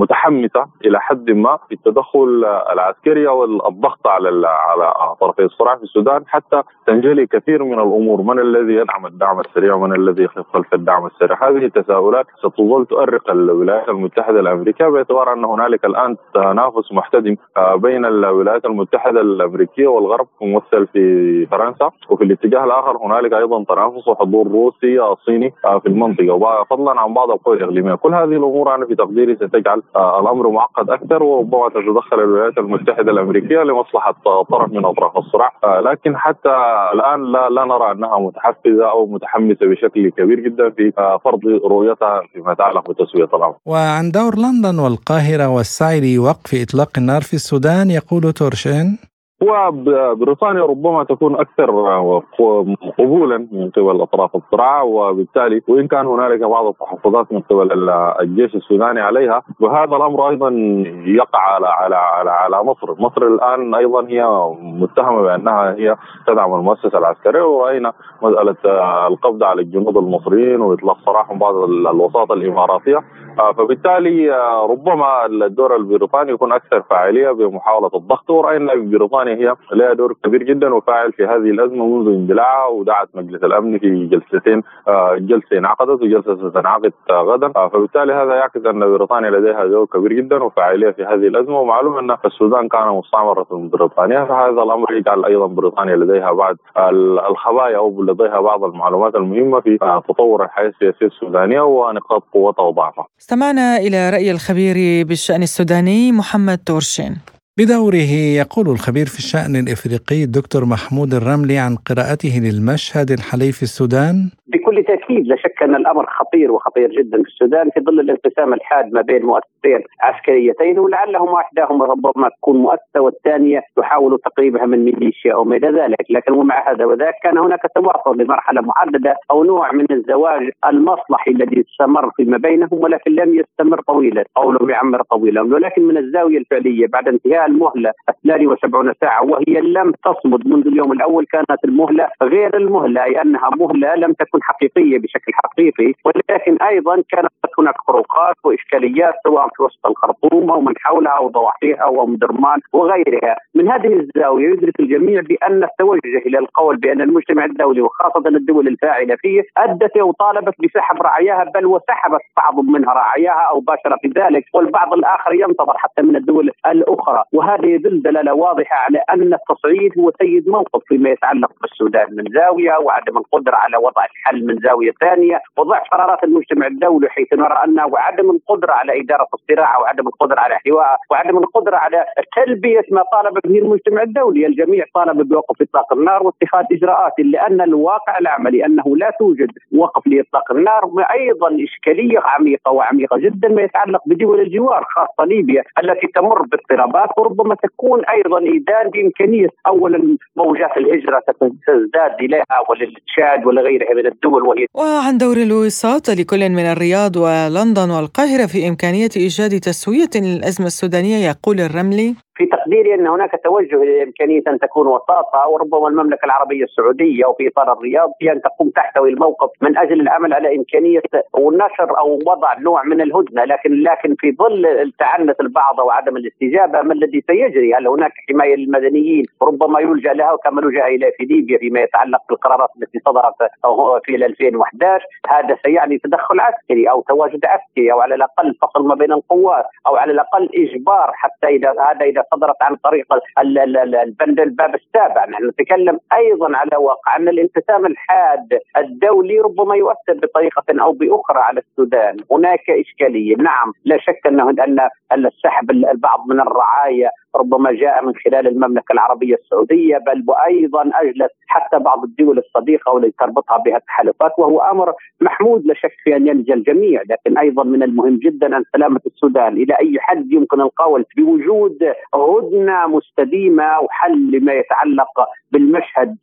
متحمسة إلى حد ما في التدخل العسكري أو الضغط على على طرفي الصراع في السودان. حتى تنجلي كثير من الأمور من الذي يدعم الدعم السريع ومن الذي يقف خلف الدعم السريع. هذه التساؤلات ستظل تؤرق الولايات المتحدة الأمريكية باعتبار أن هنالك الآن تنافس محتدم بين الولايات المتحدة الأمريكية والغرب ممثل في فرنسا. وفي الاتجاه الآخر هنالك أيضا تنافس وحضور روسي صيني آه، في المنطقة. فضلا عن بعض القوى الإقليمية، كل هذه الأمور أنا في تقديري ستجعل آه، الأمر معقد أكثر وربما تتدخل الولايات المتحدة الأمريكية لمصلحة طرف من أطراف الصراع، آه، لكن حتى الآن لا لا نرى أنها متحفزة أو متحمسة بشكل كبير جدا في فرض رؤيتها فيما يتعلق بتسوية الأمر. وعن دور لندن والقاهرة والسعي لوقف إطلاق النار في السودان يقول تورشين. وبريطانيا ربما تكون أكثر قبولا من قبل أطراف الصراع وبالتالي وإن كان هنالك بعض التحفظات من قبل الجيش السوداني عليها وهذا الأمر أيضا يقع على على على, على مصر، مصر الآن أيضا هي متهمة بأنها هي تدعم المؤسسة العسكرية ورأينا مسألة القبض على الجنود المصريين وإطلاق سراحهم بعض الوساطه الإماراتية. فبالتالي ربما الدور البريطاني يكون أكثر فاعلية بمحاولة الضغط ورأينا بريطانيا بريطانيا هي لها دور كبير جدا وفاعل في هذه الأزمة منذ اندلاعها ودعت مجلس الأمن في جلستين آه، جلسه انعقدت وجلسه ستنعقد غدا آه، فبالتالي هذا يعكس أن بريطانيا لديها دور كبير جدا وفاعلية في هذه الأزمة ومعلوم أن السودان كان مستعمرة من بريطانيا فهذا الأمر يجعل أيضا بريطانيا لديها بعض الخبايا أو لديها بعض المعلومات المهمة في تطور الحياة السياسية السودانية ونقاط قوتها وضعفها. استمعنا إلى رأي الخبير بالشأن السوداني محمد تورشين. بدوره يقول الخبير في الشأن الإفريقي الدكتور محمود الرملي عن قراءته للمشهد الحالي في السودان بكل تأكيد لا شك أن الأمر خطير وخطير جدا في السودان في ظل الانقسام الحاد ما بين مؤسستين عسكريتين ولعلهما احداهما ربما تكون مؤسسة والثانية تحاول تقريبها من ميليشيا أو ما إلى ذلك، لكن ومع هذا وذاك كان هناك تواصل لمرحلة محددة أو نوع من الزواج المصلحي الذي استمر فيما بينهم ولكن لم يستمر طويلا أو لم يعمر طويلا، ولكن من الزاوية الفعلية بعد انتهاء المهلة 72 ساعة وهي لم تصمد منذ اليوم الأول كانت المهلة غير المهلة أي أنها مهلة لم تكن حقيقية بشكل حقيقي ولكن أيضا كانت هناك فروقات وإشكاليات سواء في وسط الخرطوم أو من حولها أو ضواحيها أو ام درمان وغيرها، من هذه الزاوية يدرك الجميع بأن التوجه إلى القول بأن المجتمع الدولي وخاصة الدول الفاعلة فيه أدت وطالبت بسحب رعاياها بل وسحبت بعض منها رعاياها أو باشر في ذلك والبعض الآخر ينتظر حتى من الدول الأخرى. وهذا يدل دلاله واضحة على أن التصعيد هو سيد موقف فيما يتعلق بالسودان من زاوية وعدم القدرة على وضع الحل من زاوية ثانية وضع قرارات المجتمع الدولي حيث نرى انه وعدم القدرة على إدارة الصراع وعدم القدرة على احتوائه وعدم القدرة على تلبية ما طالب به المجتمع الدولي، الجميع طالب بوقف إطلاق النار واتخاذ إجراءات لأن الواقع العملي أنه لا توجد وقف لإطلاق النار وأيضا إشكالية عميقة وعميقة جدا ما يتعلق بدول الجوار خاصة ليبيا التي تمر باضطرابات وربما تكون أيضا ايدان بامكانيه اولا موجات الهجرة تزداد إليها وللتشاد ولغيرها من الدول وهي وعن دور الوساطه لكل من الرياض ولندن والقاهرة في إمكانية إيجاد تسوية للأزمة السودانية يقول الرملي. في تقديري أن هناك توجه لامكانيه أن تكون وساطة وربما المملكة العربية السعودية وفي إطار الرياض في أن تقوم تحتوي الموقف من أجل العمل على إمكانية ونشر أو وضع نوع من الهدنة. لكن لكن في ظل التعنت البعض وعدم الاستجابة ما الذي سيجري؟ هل هناك حماية للمدنيين؟ ربما يلجأ لها كما لجأ إلى في ليبيا فيما يتعلق بالقرارات التي صدرت في 2011 هذا سيعني تدخل عسكري أو تواجد عسكري أو على الأقل فصل ما بين القوات أو على الأقل إجبار حتى اذا هذا إذا صدرت عن طريق البند الباب السابع. نحن نتكلم أيضا على واقع أن الانقسام الحاد الدولي ربما يؤثر بطريقة أو بأخرى على السودان. هناك إشكالية. نعم لا شك أنه ان السحب البعض من الرعايا ربما جاء من خلال المملكة العربية السعودية بل وأيضا أجلت حتى بعض الدول الصديقة والتي تربطها بها التحالفات وهو أمر محمود لا شك في أن ينجى الجميع لكن أيضا من المهم جدا أن سلامة السودان إلى أي حد يمكن القول بوجود هدنة مستديمة وحل لما يتعلق بالمشهد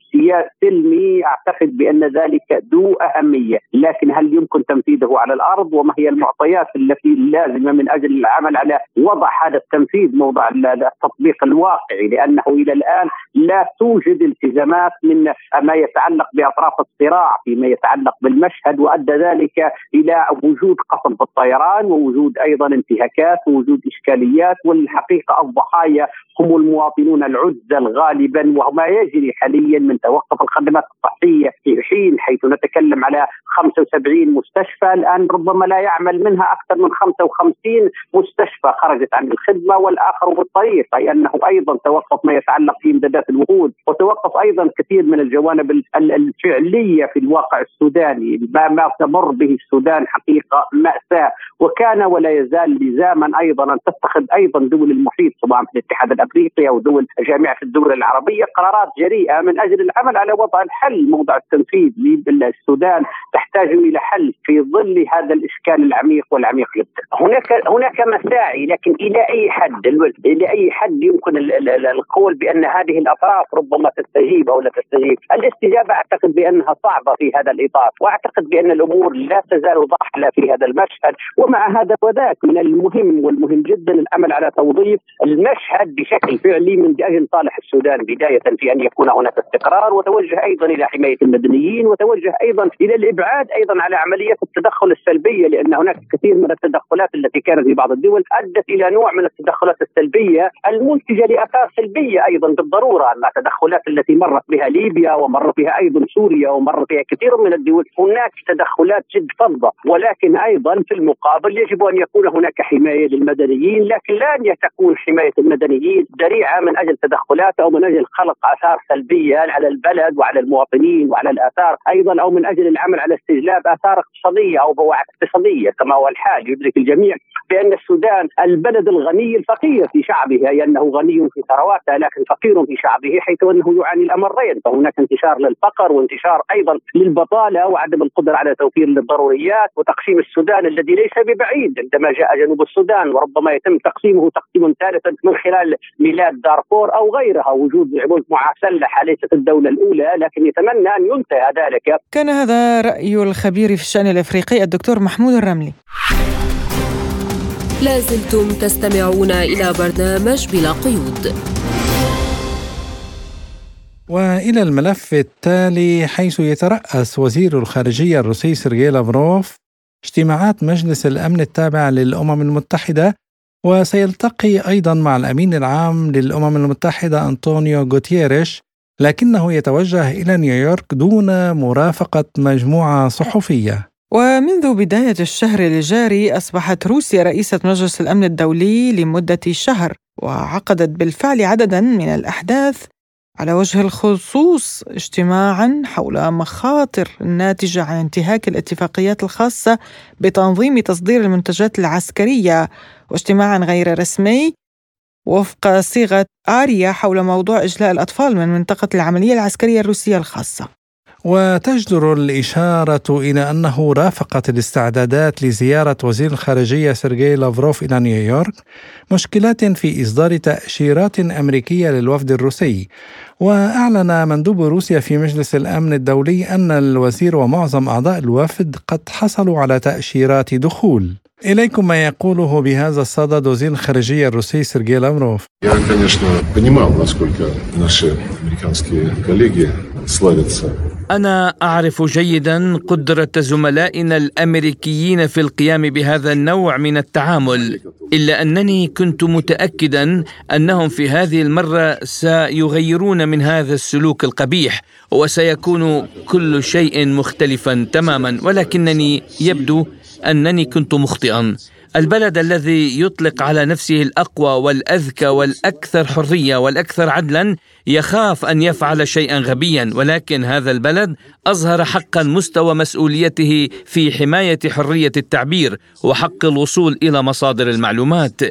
سلمي أعتقد بأن ذلك ذو أهمية، لكن هل يمكن تنفيذه على الأرض؟ وما هي المعطيات التي اللازمه من أجل العمل على وضع هذا التنفيذ موضع التطبيق الواقعي؟ لأنه إلى الآن لا توجد التزامات من ما يتعلق بأطراف الصراع فيما يتعلق بالمشهد وأدى ذلك إلى وجود قصف بالطيران ووجود أيضا انتهاكات ووجود إشكاليات والحقيقة الضحايا هم المواطنون العزل غالبا وما يجري حاليا من توقف الخدمات الصحية في حين حيث نتكلم على 75 مستشفى. الآن ربما لا يعمل منها أكثر من 55 مستشفى خرجت عن الخدمة والآخر بالطريق أي أنه أيضا توقف ما يتعلق في امدادات الوقود وتوقف أيضا كثير من الجوانب الفعلية في الواقع السوداني. ما ما تمر به السودان حقيقة مأساة. وكان ولا يزال لزاما أيضا أن تتخذ أيضا دول المحيط سواء في الاتحاد الأفريقي أو دول جامعة الدول العربية قرارات جريئة من أجل العمل على وضع الحل. موضع التنفيذ للسودان تحتاج إلى حل في ظل هذا الإشكال العميق والعميق جدا. هناك هناك مساعي لكن إلى أي حد؟ إلى أي حد يمكن القول بأن هذه الأطراف ربما تستجيب أو لا تستجيب، الاستجابة أعتقد بأنها صعبة في هذا الإطار، وأعتقد بأن الأمور لا تزال ضحلة في هذا المشهد، ومع هذا وذاك من المهم والمهم جدا العمل على توظيف المشهد بشكل فعلي من أجل صالح السودان بداية في أن يكون هناك استقرار وتوجه أيضا إلى حماية المدنيين وتوجه أيضا إلى الإبعاد أيضا على عمليه التدخل السلبية لأن هناك كثير من التدخلات التي كانت في بعض الدول أدت إلى نوع من التدخلات السلبية المنتجة لأثار سلبية أيضا بالضرورة التدخلات التي مرت بها ليبيا ومر بها أيضا سوريا ومر بها كثير من الدول. هناك تدخلات جد فظة ولكن أيضا في المقابل يجب أن يكون هناك حماية للمدنيين لكن لا تكون حماية المدنيين ذريعة من أجل تدخلات أو من أجل خلق آثار سلبيه على البلد وعلى المواطنين وعلى الآثار أيضا أو من أجل العمل على استجلاب آثار اقتصادية أو بواعث اقتصادية كما هو الحال يدرك الجميع بأن السودان البلد الغني الفقير في شعبه أي أنه غني في ثرواته لكن فقير في شعبه حيث أنه يعاني الأمرين فهناك انتشار للفقر وانتشار أيضا للبطالة وعدم القدرة على توفير الضروريات وتقسيم السودان الذي ليس ببعيد عندما جاء جنوب السودان وربما يتم تقسيمه تقسيم ثالثا من خلال ميلاد دارفور أو غيرها وجود مسلحه ليست الدولة الأولى لكن يتمنى أن ينتهى ذلك. كان هذا رأي الخبير في الشأن الأفريقي الدكتور محمود الرملي. لازلتم تستمعون إلى برنامج بلا قيود وإلى الملف التالي حيث يترأس وزير الخارجية الروسي سيرجي لافروف اجتماعات مجلس الأمن التابع للأمم المتحدة وسيلتقي أيضا مع الأمين العام للأمم المتحدة أنطونيو غوتيريش لكنه يتوجه إلى نيويورك دون مرافقة مجموعة صحفية. ومنذ بداية الشهر الجاري أصبحت روسيا رئيسة مجلس الأمن الدولي لمدة شهر وعقدت بالفعل عددا من الأحداث على وجه الخصوص اجتماعا حول مخاطر الناتجة عن انتهاك الاتفاقيات الخاصة بتنظيم تصدير المنتجات العسكرية. واجتماعا غير رسمي وفق صيغة آريا حول موضوع إجلاء الأطفال من منطقة العملية العسكرية الروسية الخاصة. وتجدر الإشارة إلى أنه رافقت الاستعدادات لزيارة وزير الخارجية سيرجي لافروف إلى نيويورك مشكلات في إصدار تأشيرات أمريكية للوفد الروسي. وأعلن مندوب روسيا في مجلس الأمن الدولي أن الوزير ومعظم أعضاء الوفد قد حصلوا على تأشيرات دخول. إليكم ما يقوله بهذا الصدد وزير الخارجية الروسي سيرجي لافروف Я, конечно, понимал, насколько наши американские коллеги славятся أنا أعرف جيدا قدرة زملائنا الأمريكيين في القيام بهذا النوع من التعامل إلا أنني كنت متأكدا أنهم في هذه المرة سيغيرون من هذا السلوك القبيح وسيكون كل شيء مختلفا تماما ولكنني يبدو أنني كنت مخطئا. البلد الذي يطلق على نفسه الأقوى والأذكى والأكثر حرية والأكثر عدلا يخاف أن يفعل شيئا غبيا ولكن هذا البلد أظهر حقا مستوى مسؤوليته في حماية حرية التعبير وحق الوصول إلى مصادر المعلومات.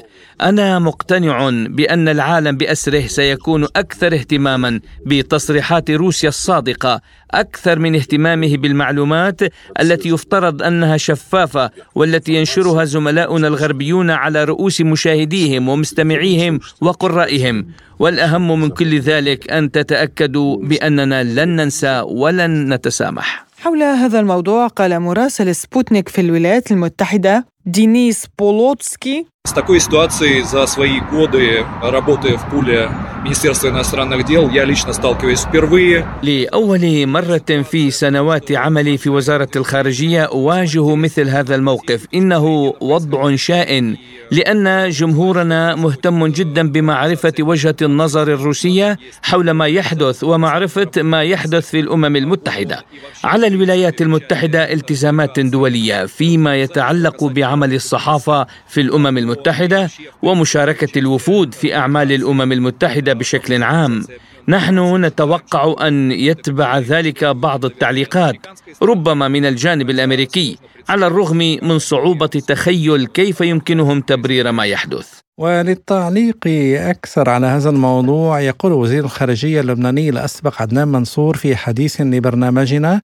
أنا مقتنع بأن العالم بأسره سيكون أكثر اهتماما بتصريحات روسيا الصادقة أكثر من اهتمامه بالمعلومات التي يفترض أنها شفافة والتي ينشرها زملاؤنا الغربيون على رؤوس مشاهديهم ومستمعيهم وقرائهم. والاهم من كل ذلك ان تتاكدوا باننا لن ننسى ولن نتسامح حول هذا الموضوع قال مراسل سبوتنيك في الولايات المتحده دينيس بولوتسكي С такой ситуацией за свои годы работы в пуле Министерства иностранных дел я лично сталкиваюсь впервые. لأول مرة في سنوات عملي في وزارة الخارجية أواجه مثل هذا الموقف إنه وضع شائن لأن جمهورنا مهتم جدا بمعرفة وجهة النظر الروسية حول ما يحدث ومعرفة ما يحدث في الأمم المتحدة. على الولايات المتحدة التزامات دولية فيما يتعلق بعمل الصحافة في الأمم المتحدة ومشاركة الوفود في أعمال الأمم المتحدة بشكل عام. نحن نتوقع أن يتبع ذلك بعض التعليقات ربما من الجانب الأمريكي على الرغم من صعوبة تخيل كيف يمكنهم تبرير ما يحدث. وللتعليق أكثر على هذا الموضوع يقول وزير الخارجية اللبناني الأسبق عدنان منصور في حديث لبرنامجنا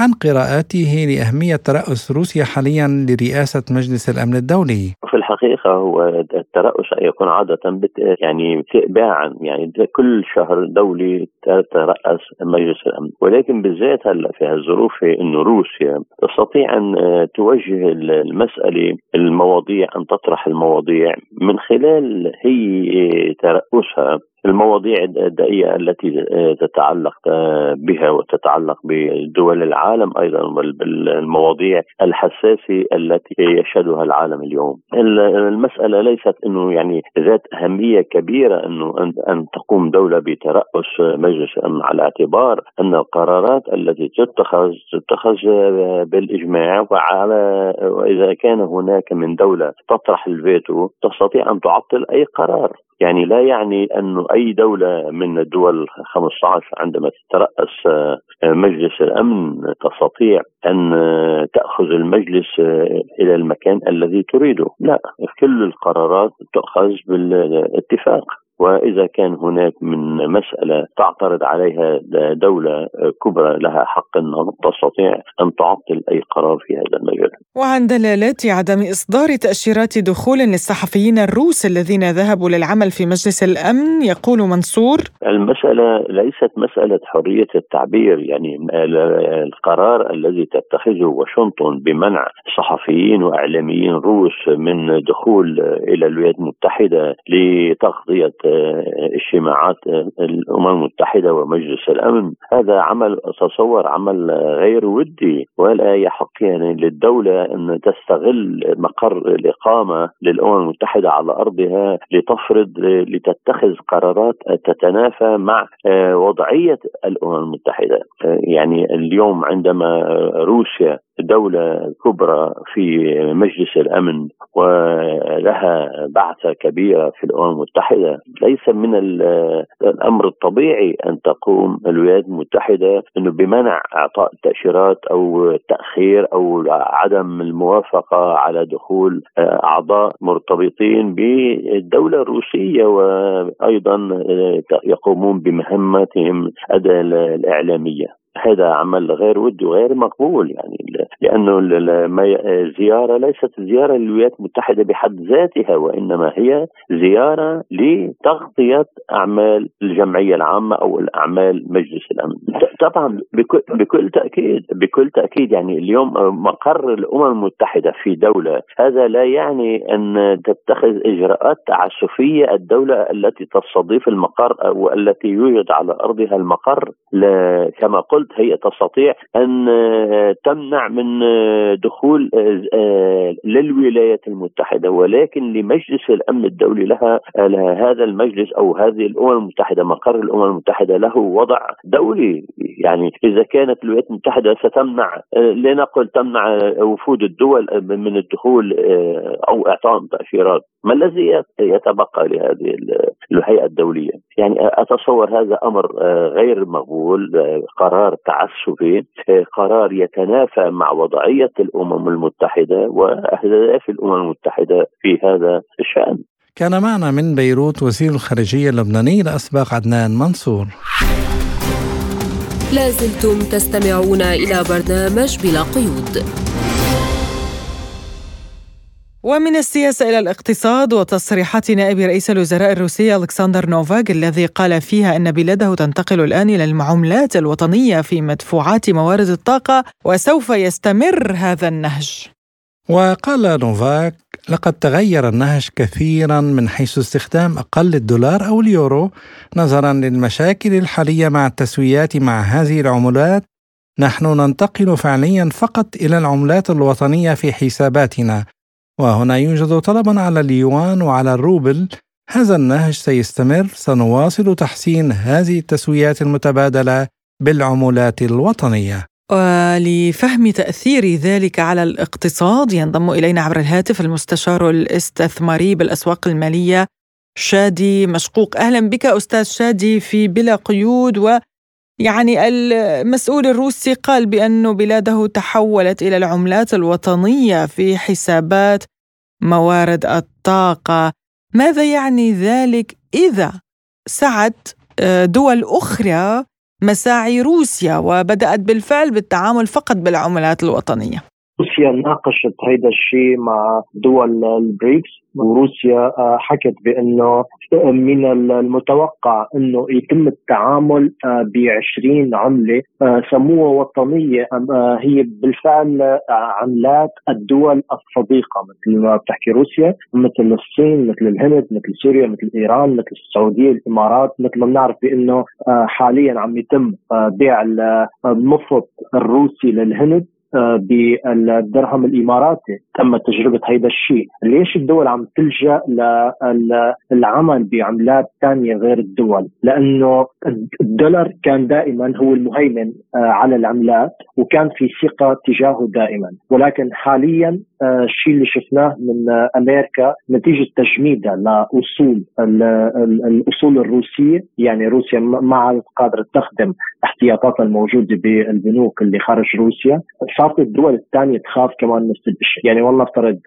عن قراءاته لأهمية ترأس روسيا حاليا لرئاسة مجلس الأمن الدولي. في الحقيقة هو الترأس يكون عادة يعني تباعا يعني كل شهر دولي تترأس مجلس الأمن. ولكن بالذات هلأ في هالظروف انه روسيا تستطيع أن توجه المسألة المواضيع أن تطرح المواضيع من خلال هي ترأسها. المواضيع الدقيقة التي تتعلق بها وتتعلق بدول العالم أيضا بالمواضيع الحساسة التي يشهدها العالم اليوم. المسألة ليست أنه يعني ذات أهمية كبيرة أنه أن تقوم دولة بترأس مجلس الأمن على اعتبار أن القرارات التي تتخذ تتخذ بالإجماع وعلى وإذا كان هناك من دولة تطرح الفيتو تستطيع أن تعطل أي قرار. يعني لا يعني أنه أي دولة من الدول 15 عندما تترأس آه، مجلس الأمن تستطيع أن تأخذ المجلس إلى المكان الذي تريده. لا كل القرارات تؤخذ بالاتفاق. وإذا كان هناك من مسألة تعترض عليها دولة كبرى لها حق النظر تستطيع أن تعطل أي قرار في هذا المجال. وعن دلالات عدم إصدار تأشيرات دخول للصحفيين الروس الذين ذهبوا للعمل في مجلس الأمن يقول منصور المسألة ليست مسألة حرية التعبير يعني القرار الذي تتخذه واشنطن بمنع صحفيين وإعلاميين روس من دخول إلى الولايات المتحدة لتغطية اجتماعات الأمم المتحدة ومجلس الأمن. هذا عمل أتصور عمل غير ودي ولا يحق يعني للدولة أن تستغل مقر الإقامة للأمم المتحدة على أرضها لتفرض لتتخذ قرارات تتنافى مع وضعية الأمم المتحدة. يعني اليوم عندما روسيا دولة كبرى في مجلس الأمن ولها بعثة كبيرة في الأمم المتحدة. ليس من الأمر الطبيعي أن تقوم الولايات المتحدة أنه بمنع إعطاء تأشيرات أو تأخير أو عدم الموافقة على دخول أعضاء مرتبطين بالدولة الروسية. وأيضا يقومون بمهمتهم الإعلامية. هذا عمل غير ودي وغير مقبول يعني لأنه الزياره ليست زيارة للولايات المتحدة بحد ذاتها وإنما هي زيارة لتغطية أعمال الجمعية العامة أو الأعمال مجلس الأمن. طبعا بكل, بكل تاكيد بكل تأكيد يعني اليوم مقر الأمم المتحدة في دولة هذا لا يعني أن تتخذ إجراءات تعسفية الدولة التي تستضيف المقر والتي يوجد على أرضها المقر كما قلت هي تستطيع أن تمنع من دخول للولايات المتحدة. ولكن لمجلس الأمن الدولي لها هذا المجلس أو هذه الأمم المتحدة مقر الأمم المتحدة له وضع دولي. يعني إذا كانت الولايات المتحدة ستمنع لنقل تمنع وفود الدول من الدخول أو اعطائهم تاشيرات ما الذي يتبقى لهذه الهيئة الدولية؟ يعني أتصور هذا أمر غير مقبول قرار تعسفي قرار يتنافى مع وضعية الأمم المتحدة وأهداف الأمم المتحدة في هذا الشأن. كان معنا من بيروت وزير الخارجية اللبناني الاسبق عدنان منصور. لازلتم تستمعون إلى برنامج بلا قيود. ومن السياسة إلى الاقتصاد وتصريحات نائب رئيس الوزراء الروسي ألكسندر نوفاك الذي قال فيها أن بلاده تنتقل الآن إلى المعاملات الوطنية في مدفوعات موارد الطاقة وسوف يستمر هذا النهج. وقال نوفاك لقد تغير النهج كثيرا من حيث استخدام أقل الدولار أو اليورو نظرا للمشاكل الحالية مع التسويات مع هذه العملات. نحن ننتقل فعليا فقط إلى العملات الوطنية في حساباتنا. وهنا يوجد طلب على اليوان وعلى الروبل. هذا النهج سيستمر. سنواصل تحسين هذه التسويات المتبادلة بالعملات الوطنية. ولفهم تأثير ذلك على الاقتصاد ينضم إلينا عبر الهاتف المستشار الاستثماري بالأسواق المالية شادي مشقوق. أهلا بك أستاذ شادي في بلا قيود و يعني المسؤول الروسي قال بأن بلاده تحولت إلى العملات الوطنية في حسابات موارد الطاقة. ماذا يعني ذلك إذا سعت آه، دول أخرى مساعي روسيا وبدأت بالفعل بالتعامل فقط بالعملات الوطنية؟ روسيا ناقشت هذا الشيء مع دول البريكس وروسيا آه، حكت بأنه من المتوقع أنه يتم التعامل ب 20 عملة آه، سموها وطنية آه، هي بالفعل عملات الدول الصديقة مثل ما بتحكي روسيا مثل الصين مثل الهند مثل سوريا مثل إيران مثل السعودية الإمارات مثل ما بنعرف بأنه حاليا عم يتم بيع النفط الروسي للهند. آه، بالدرهم الإماراتي تم تجربة هذا الشيء، ليش الدول عم تلجأ للعمل بعملات ثانية غير الدول؟ لأنه الدولار كان دائما هو المهيمن آه، على العملات وكان في ثقة تجاهه دائما، ولكن حاليا الشيء اللي شفناه من أمريكا نتيجة تجميدها لاصول الأصول الروسية. يعني روسيا ما عادت قادرة تخدم احتياطاتها الموجودة بالبنوك اللي خارج روسيا. صارت الدول الثانية تخاف كمان نفس الشيء يعني والله افترض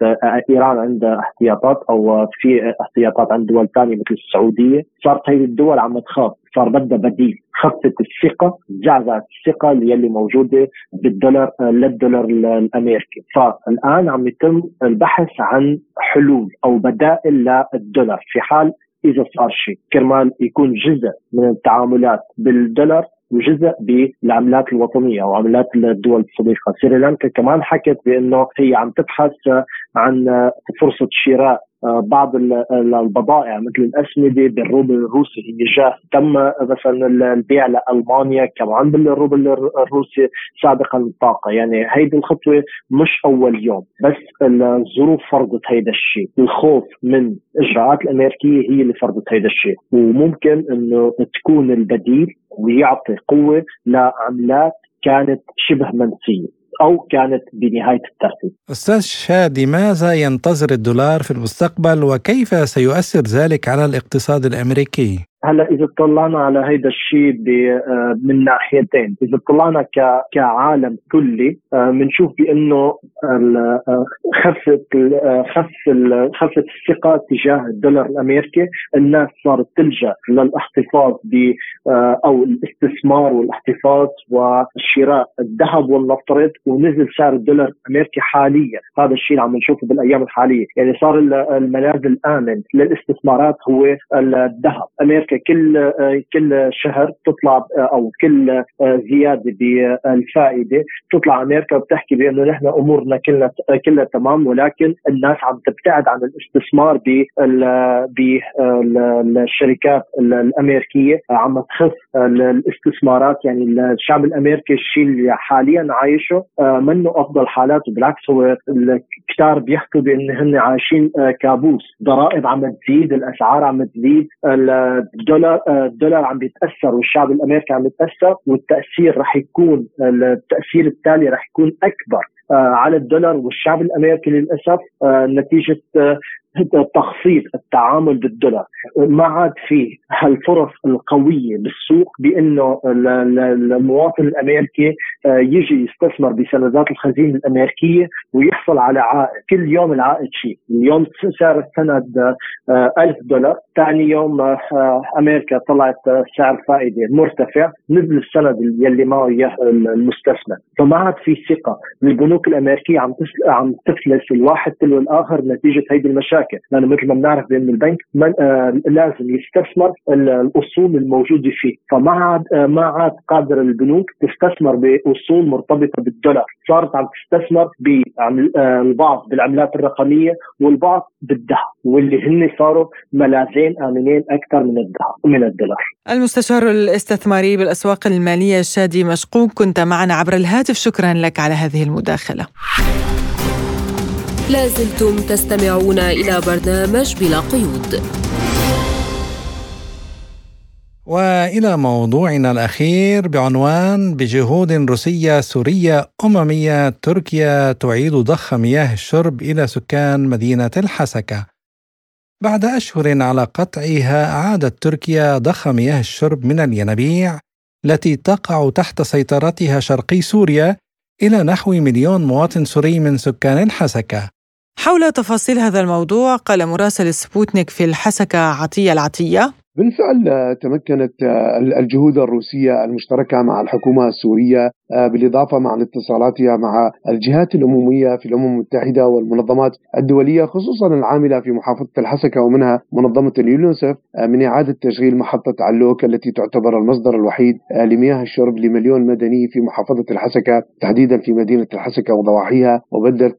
إيران عندها احتياطات أو في احتياطات عند دول ثانية مثل السعودية. صارت هذه الدول عم تخاف. صار بدها بديل خفت الثقة زعزعت الثقة اللي موجودة بالدولار للدولار الأمريكي. فالان عم يتم البحث عن حلول أو بدائل للدولار في حال إذا صار شيء. كرمال يكون جزء من التعاملات بالدولار وجزء بالعملات الوطنية أو عملات الدول الصديقة، سريلانكا كمان حكت بأنه هي عم تبحث عن فرصة شراء آه، بعض البضائع مثل الأسمدة بالروبل الروسي هي جاه تم مثلا البيع لألمانيا كمان بالروبل الروسي سابقا الطاقة. يعني هيدي الخطوة مش أول يوم بس الظروف فرضت هيدا الشيء. الخوف من الاجراءات الأمريكية هي اللي فرضت هيدا الشيء. وممكن إنه تكون البديل ويعطي قوة لعملات كانت شبه منسية. أو كانت بنهاية الترتيب أستاذ شادي ماذا ينتظر الدولار في المستقبل وكيف سيؤثر ذلك على الاقتصاد الأمريكي؟ هلا إذا اطلعنا على هيدا الشيء آه، من ناحيتين، إذا اطلعنا كعالم كلي بنشوف آه، بأنه آه، خفت خف خفت الثقة تجاه الدولار الأمريكي، الناس صارت تلجأ للاحتفاظ ب أو الاستثمار والاحتفاظ وشراء الذهب والنفط ونزل سعر الدولار الأمريكي حاليا، هذا الشيء اللي عم نشوفه بالأيام الحالية، يعني صار الملاذ الآمن للاستثمارات هو الذهب، أمريكا كل كل شهر تطلع أو كل زيادة بالفائدة تطلع أمريكا وبتحكي بأنه نحن أمورنا كلها كلها تمام ولكن الناس عم تبتعد عن الاستثمار بالشركات الأمريكية عم تخف الاستثمارات. يعني الشعب الأمريكي الشيء اللي حاليا عايشه منه أفضل حالاته. بالعكس هو كتار بيحكوا بأن هن عايشين كابوس. ضرائب عم تزيد الأسعار عم تزيد الدولار الدولار عم بيتأثر والشعب الأمريكي عم يتاثر والتأثير رح يكون التأثير التالي رح يكون أكبر. آه، على الدولار والشعب الأمريكي للأسف آه، نتيجة آه، تخفيض التعامل بالدولار. ما عاد في هالفرص القوية بالسوق بأنه المواطن الأمريكي آه، يجي يستثمر بسندات الخزينة الأمريكية ويحصل على عائد. كل يوم العائد شيء. اليوم سعر السند 1000 آه، دولار. ثاني يوم آه، أمريكا طلعت سعر فائدة مرتفع نزل السند يلي معه المستثمر. فما عاد في ثقة. البنوك الامريكيه عم عم تفلس الواحد تلو الآخر نتيجة هيدي المشاكل. لأنه مثل ما بنعرف بأن البنك آه لازم يستثمر الأصول الموجودة فيه. فما عاد آه ما عاد قادر البنوك تستثمر بأصول مرتبطة بالدولار. صارت عم تستثمر بالبعض آه بالعملات الرقمية والبعض بالذهب. واللي هن صاروا ملاذين آمنين أكثر من الذهب من الدولار المستشار الاستثماري بالأسواق المالية شادي مشقوق كنت معنا عبر الهاتف. شكرا لك على هذه المداخلة. لازلتم تستمعون إلى برنامج بلا قيود. وإلى موضوعنا الأخير بعنوان بجهود روسية سورية أممية تركيا تعيد ضخ مياه الشرب إلى سكان مدينة الحسكة. بعد أشهر على قطعها اعادت تركيا ضخ مياه الشرب من الينابيع التي تقع تحت سيطرتها شرقي سوريا إلى نحو مليون مواطن سوري من سكان الحسكة. حول تفاصيل هذا الموضوع قال مراسل سبوتنيك في الحسكة عطية العطية بالفعل تمكنت الجهود الروسية المشتركة مع الحكومة السورية بالإضافة مع اتصالاتها مع الجهات الأممية في الأمم المتحدة والمنظمات الدولية خصوصا العاملة في محافظة الحسكة ومنها منظمة اليونسف آه، من إعادة تشغيل محطة علوك التي تعتبر المصدر الوحيد آه، لمياه الشرب لمليون مدني في محافظة الحسكة تحديدا في مدينة الحسكة وضواحيها وبلدة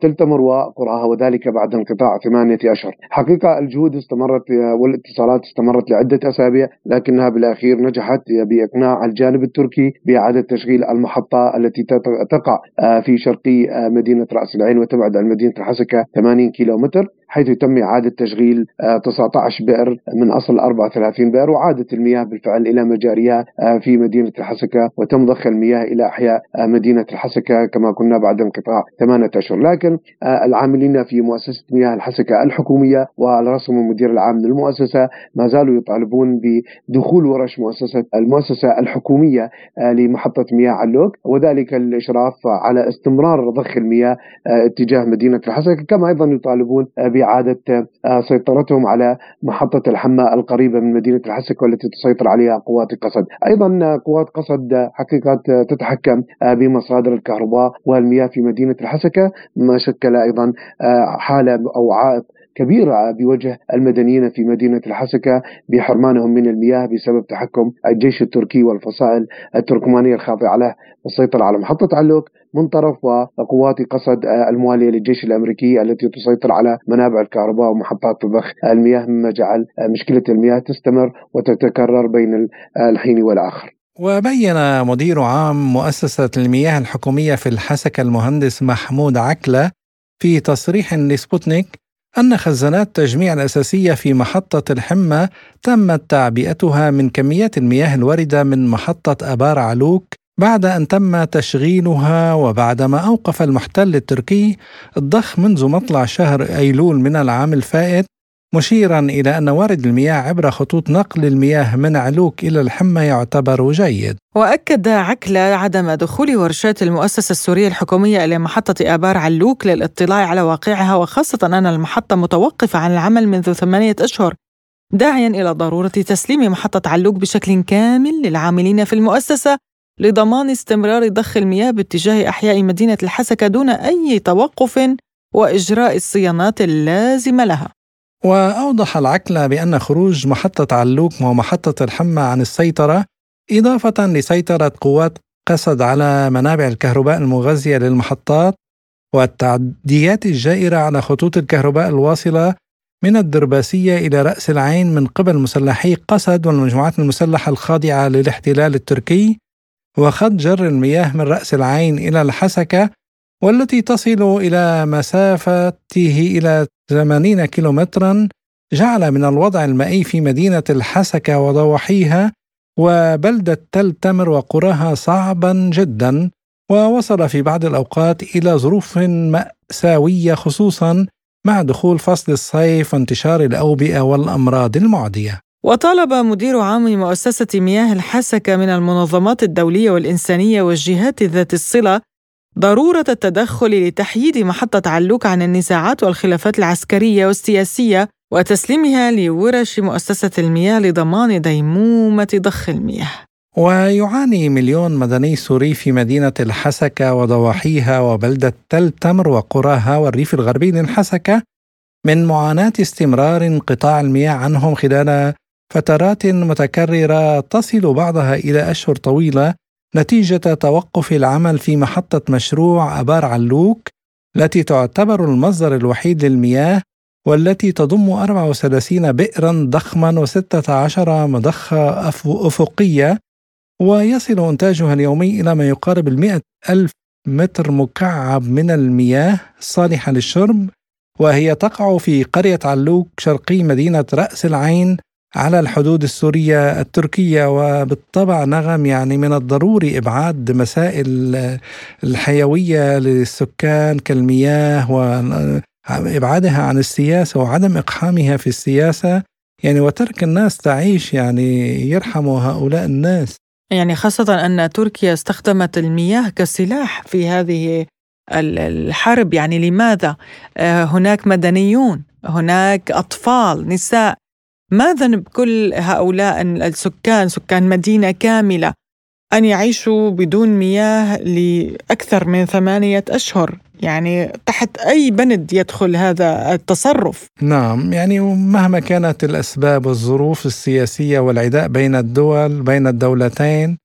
تلتمر وقراها وذلك بعد انقطاع ثمانية أشهر حقيقة الجهود استمرت والاتصالات استمرت لعدة أسابيع لكنها بالأخير نجحت بإقناع الجانب التركي بإعادة تشغيل المحطة التي تقع آه، في شرقي آه، مدينة رأس العين وتبعد عن مدينة الحسكة 80 كيلو متر حيث تم إعادة تشغيل 19 بئر من أصل 34 بئر وعادت المياه بالفعل إلى مجاريها في مدينة الحسكة وتم ضخ المياه إلى أحياء مدينة الحسكة كما كنا بعد انقطاع ثمانية أشهر. لكن العاملين في مؤسسة مياه الحسكة الحكومية وعلى رأسهم المدير العام للمؤسسة ما زالوا يطالبون بدخول ورش مؤسسة المؤسسة الحكومية لمحطة مياه علوك وذلك الإشراف على استمرار ضخ المياه اتجاه مدينة الحسكة. كما أيضا يطالبون بإعادة سيطرتهم على محطة الحماء القريبة من مدينة الحسكة والتي تسيطر عليها قوات قصد أيضا قوات قصد حقيقة تتحكم بمصادر الكهرباء والمياه في مدينة الحسكة ما شكل أيضا حالة أو عائق كبيرة بوجه المدنيين في مدينة الحسكة بحرمانهم من المياه بسبب تحكم الجيش التركي والفصائل التركمانية الخاضعة له. والسيطرة على محطة علوك من طرف وقوات قصد الموالية للجيش الأمريكي التي تسيطر على منابع الكهرباء ومحطات ضخ المياه مما جعل مشكلة المياه تستمر وتتكرر بين الحين والآخر. وبين مدير عام مؤسسة المياه الحكومية في الحسكة المهندس محمود عكلة في تصريح لسبوتنيك أن خزانات التجميع الأساسية في محطة الحمة تمت تعبئتها من كميات المياه الواردة من محطة أبار علوك بعد أن تم تشغيلها وبعدما أوقف المحتل التركي الضخ منذ مطلع شهر أيلول من العام الفائت مشيرا إلى أن وارد المياه عبر خطوط نقل المياه من علوك إلى الحمى يعتبر جيد. وأكد عكلة عدم دخول ورشات المؤسسة السورية الحكومية إلى محطة آبار علوك للاطلاع على واقعها وخاصة أن المحطة متوقفة عن العمل منذ ثمانية أشهر داعيا إلى ضرورة تسليم محطة علوك بشكل كامل للعاملين في المؤسسة لضمان استمرار ضخ المياه باتجاه أحياء مدينة الحسكة دون أي توقف وإجراء الصيانات اللازمة لها. وأوضح العكلة بأن خروج محطة علوك ومحطة الحمى عن السيطرة إضافة لسيطرة قوات قصد على منابع الكهرباء المغذية للمحطات والتعديات الجائرة على خطوط الكهرباء الواصلة من الدرباسية إلى رأس العين من قبل مسلحي قسد والمجموعات المسلحة الخاضعة للاحتلال التركي وخط جر المياه من رأس العين إلى الحسكة والتي تصل إلى مسافته إلى 80 كيلومترا جعل من الوضع المائي في مدينة الحسكة وضواحيها وبلدة تل تمر وقراها صعبا جدا ووصل في بعض الأوقات إلى ظروف مأساوية خصوصا مع دخول فصل الصيف وانتشار الأوبئة والأمراض المعدية. وطالب مدير عام مؤسسة مياه الحسكة من المنظمات الدولية والإنسانية والجهات ذات الصلة ضرورة التدخل لتحييد محطة علوك عن النزاعات والخلافات العسكرية والسياسية وتسليمها لورش مؤسسة المياه لضمان ديمومة ضخ المياه. ويعاني مليون مدني سوري في مدينة الحسكة وضواحيها وبلدة تل تمر وقراها والريف الغربي للحسكة من معاناة استمرار انقطاع المياه عنهم خلال فترات متكررة تصل بعضها إلى أشهر طويلة نتيجة توقف العمل في محطة مشروع أبار علوك التي تعتبر المصدر الوحيد للمياه والتي تضم 34 بئرا ضخما و16 مضخة أفقية ويصل إنتاجها اليومي إلى ما يقارب المئة ألف متر مكعب من المياه الصالحة للشرب وهي تقع في قرية علوك شرقي مدينة رأس العين على الحدود السورية التركية وبالطبع نغم يعني من الضروري إبعاد مسائل الحيوية للسكان كالمياه وإبعادها عن السياسة وعدم إقحامها في السياسة. يعني وترك الناس تعيش يعني يرحم هؤلاء الناس. يعني خاصة أن تركيا استخدمت المياه كسلاح في هذه الحرب. يعني لماذا؟ آه، هناك مدنيون هناك أطفال نساء. ما ذنب كل هؤلاء السكان سكان مدينة كاملة؟ أن يعيشوا بدون مياه لأكثر من ثمانية أشهر يعني تحت أي بند يدخل هذا التصرف؟ نعم يعني مهما كانت الأسباب والظروف السياسية والعداء بين الدول بين الدولتين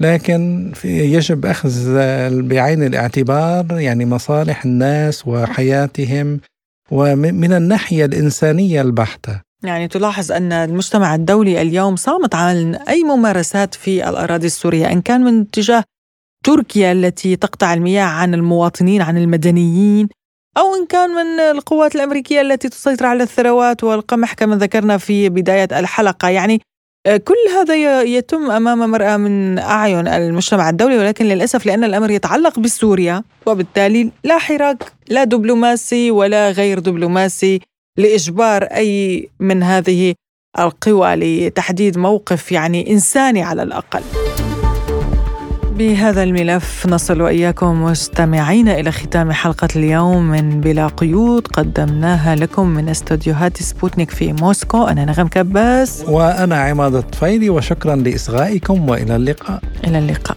لكن يجب أخذ بعين الاعتبار يعني مصالح الناس وحياتهم ومن الناحية الإنسانية البحتة. يعني تلاحظ أن المجتمع الدولي اليوم صامت عن أي ممارسات في الأراضي السورية إن كان من اتجاه تركيا التي تقطع المياه عن المواطنين عن المدنيين أو إن كان من القوات الأمريكية التي تسيطر على الثروات والقمح كما ذكرنا في بداية الحلقة. يعني آه، كل هذا يتم أمام مرأة من أعين المجتمع الدولي ولكن للأسف لأن الأمر يتعلق بسوريا وبالتالي لا حراك لا دبلوماسي ولا غير دبلوماسي. لإجبار أي من هذه القوى لتحديد موقف يعني إنساني على الأقل. بهذا الملف نصل وإياكم مستمعين إلى ختام حلقة اليوم من بلا قيود. قدمناها لكم من استوديوهات سبوتنيك في موسكو. أنا نغم كباس. وأنا عماد الطفيلي وشكرا لإصغائكم وإلى اللقاء. إلى اللقاء.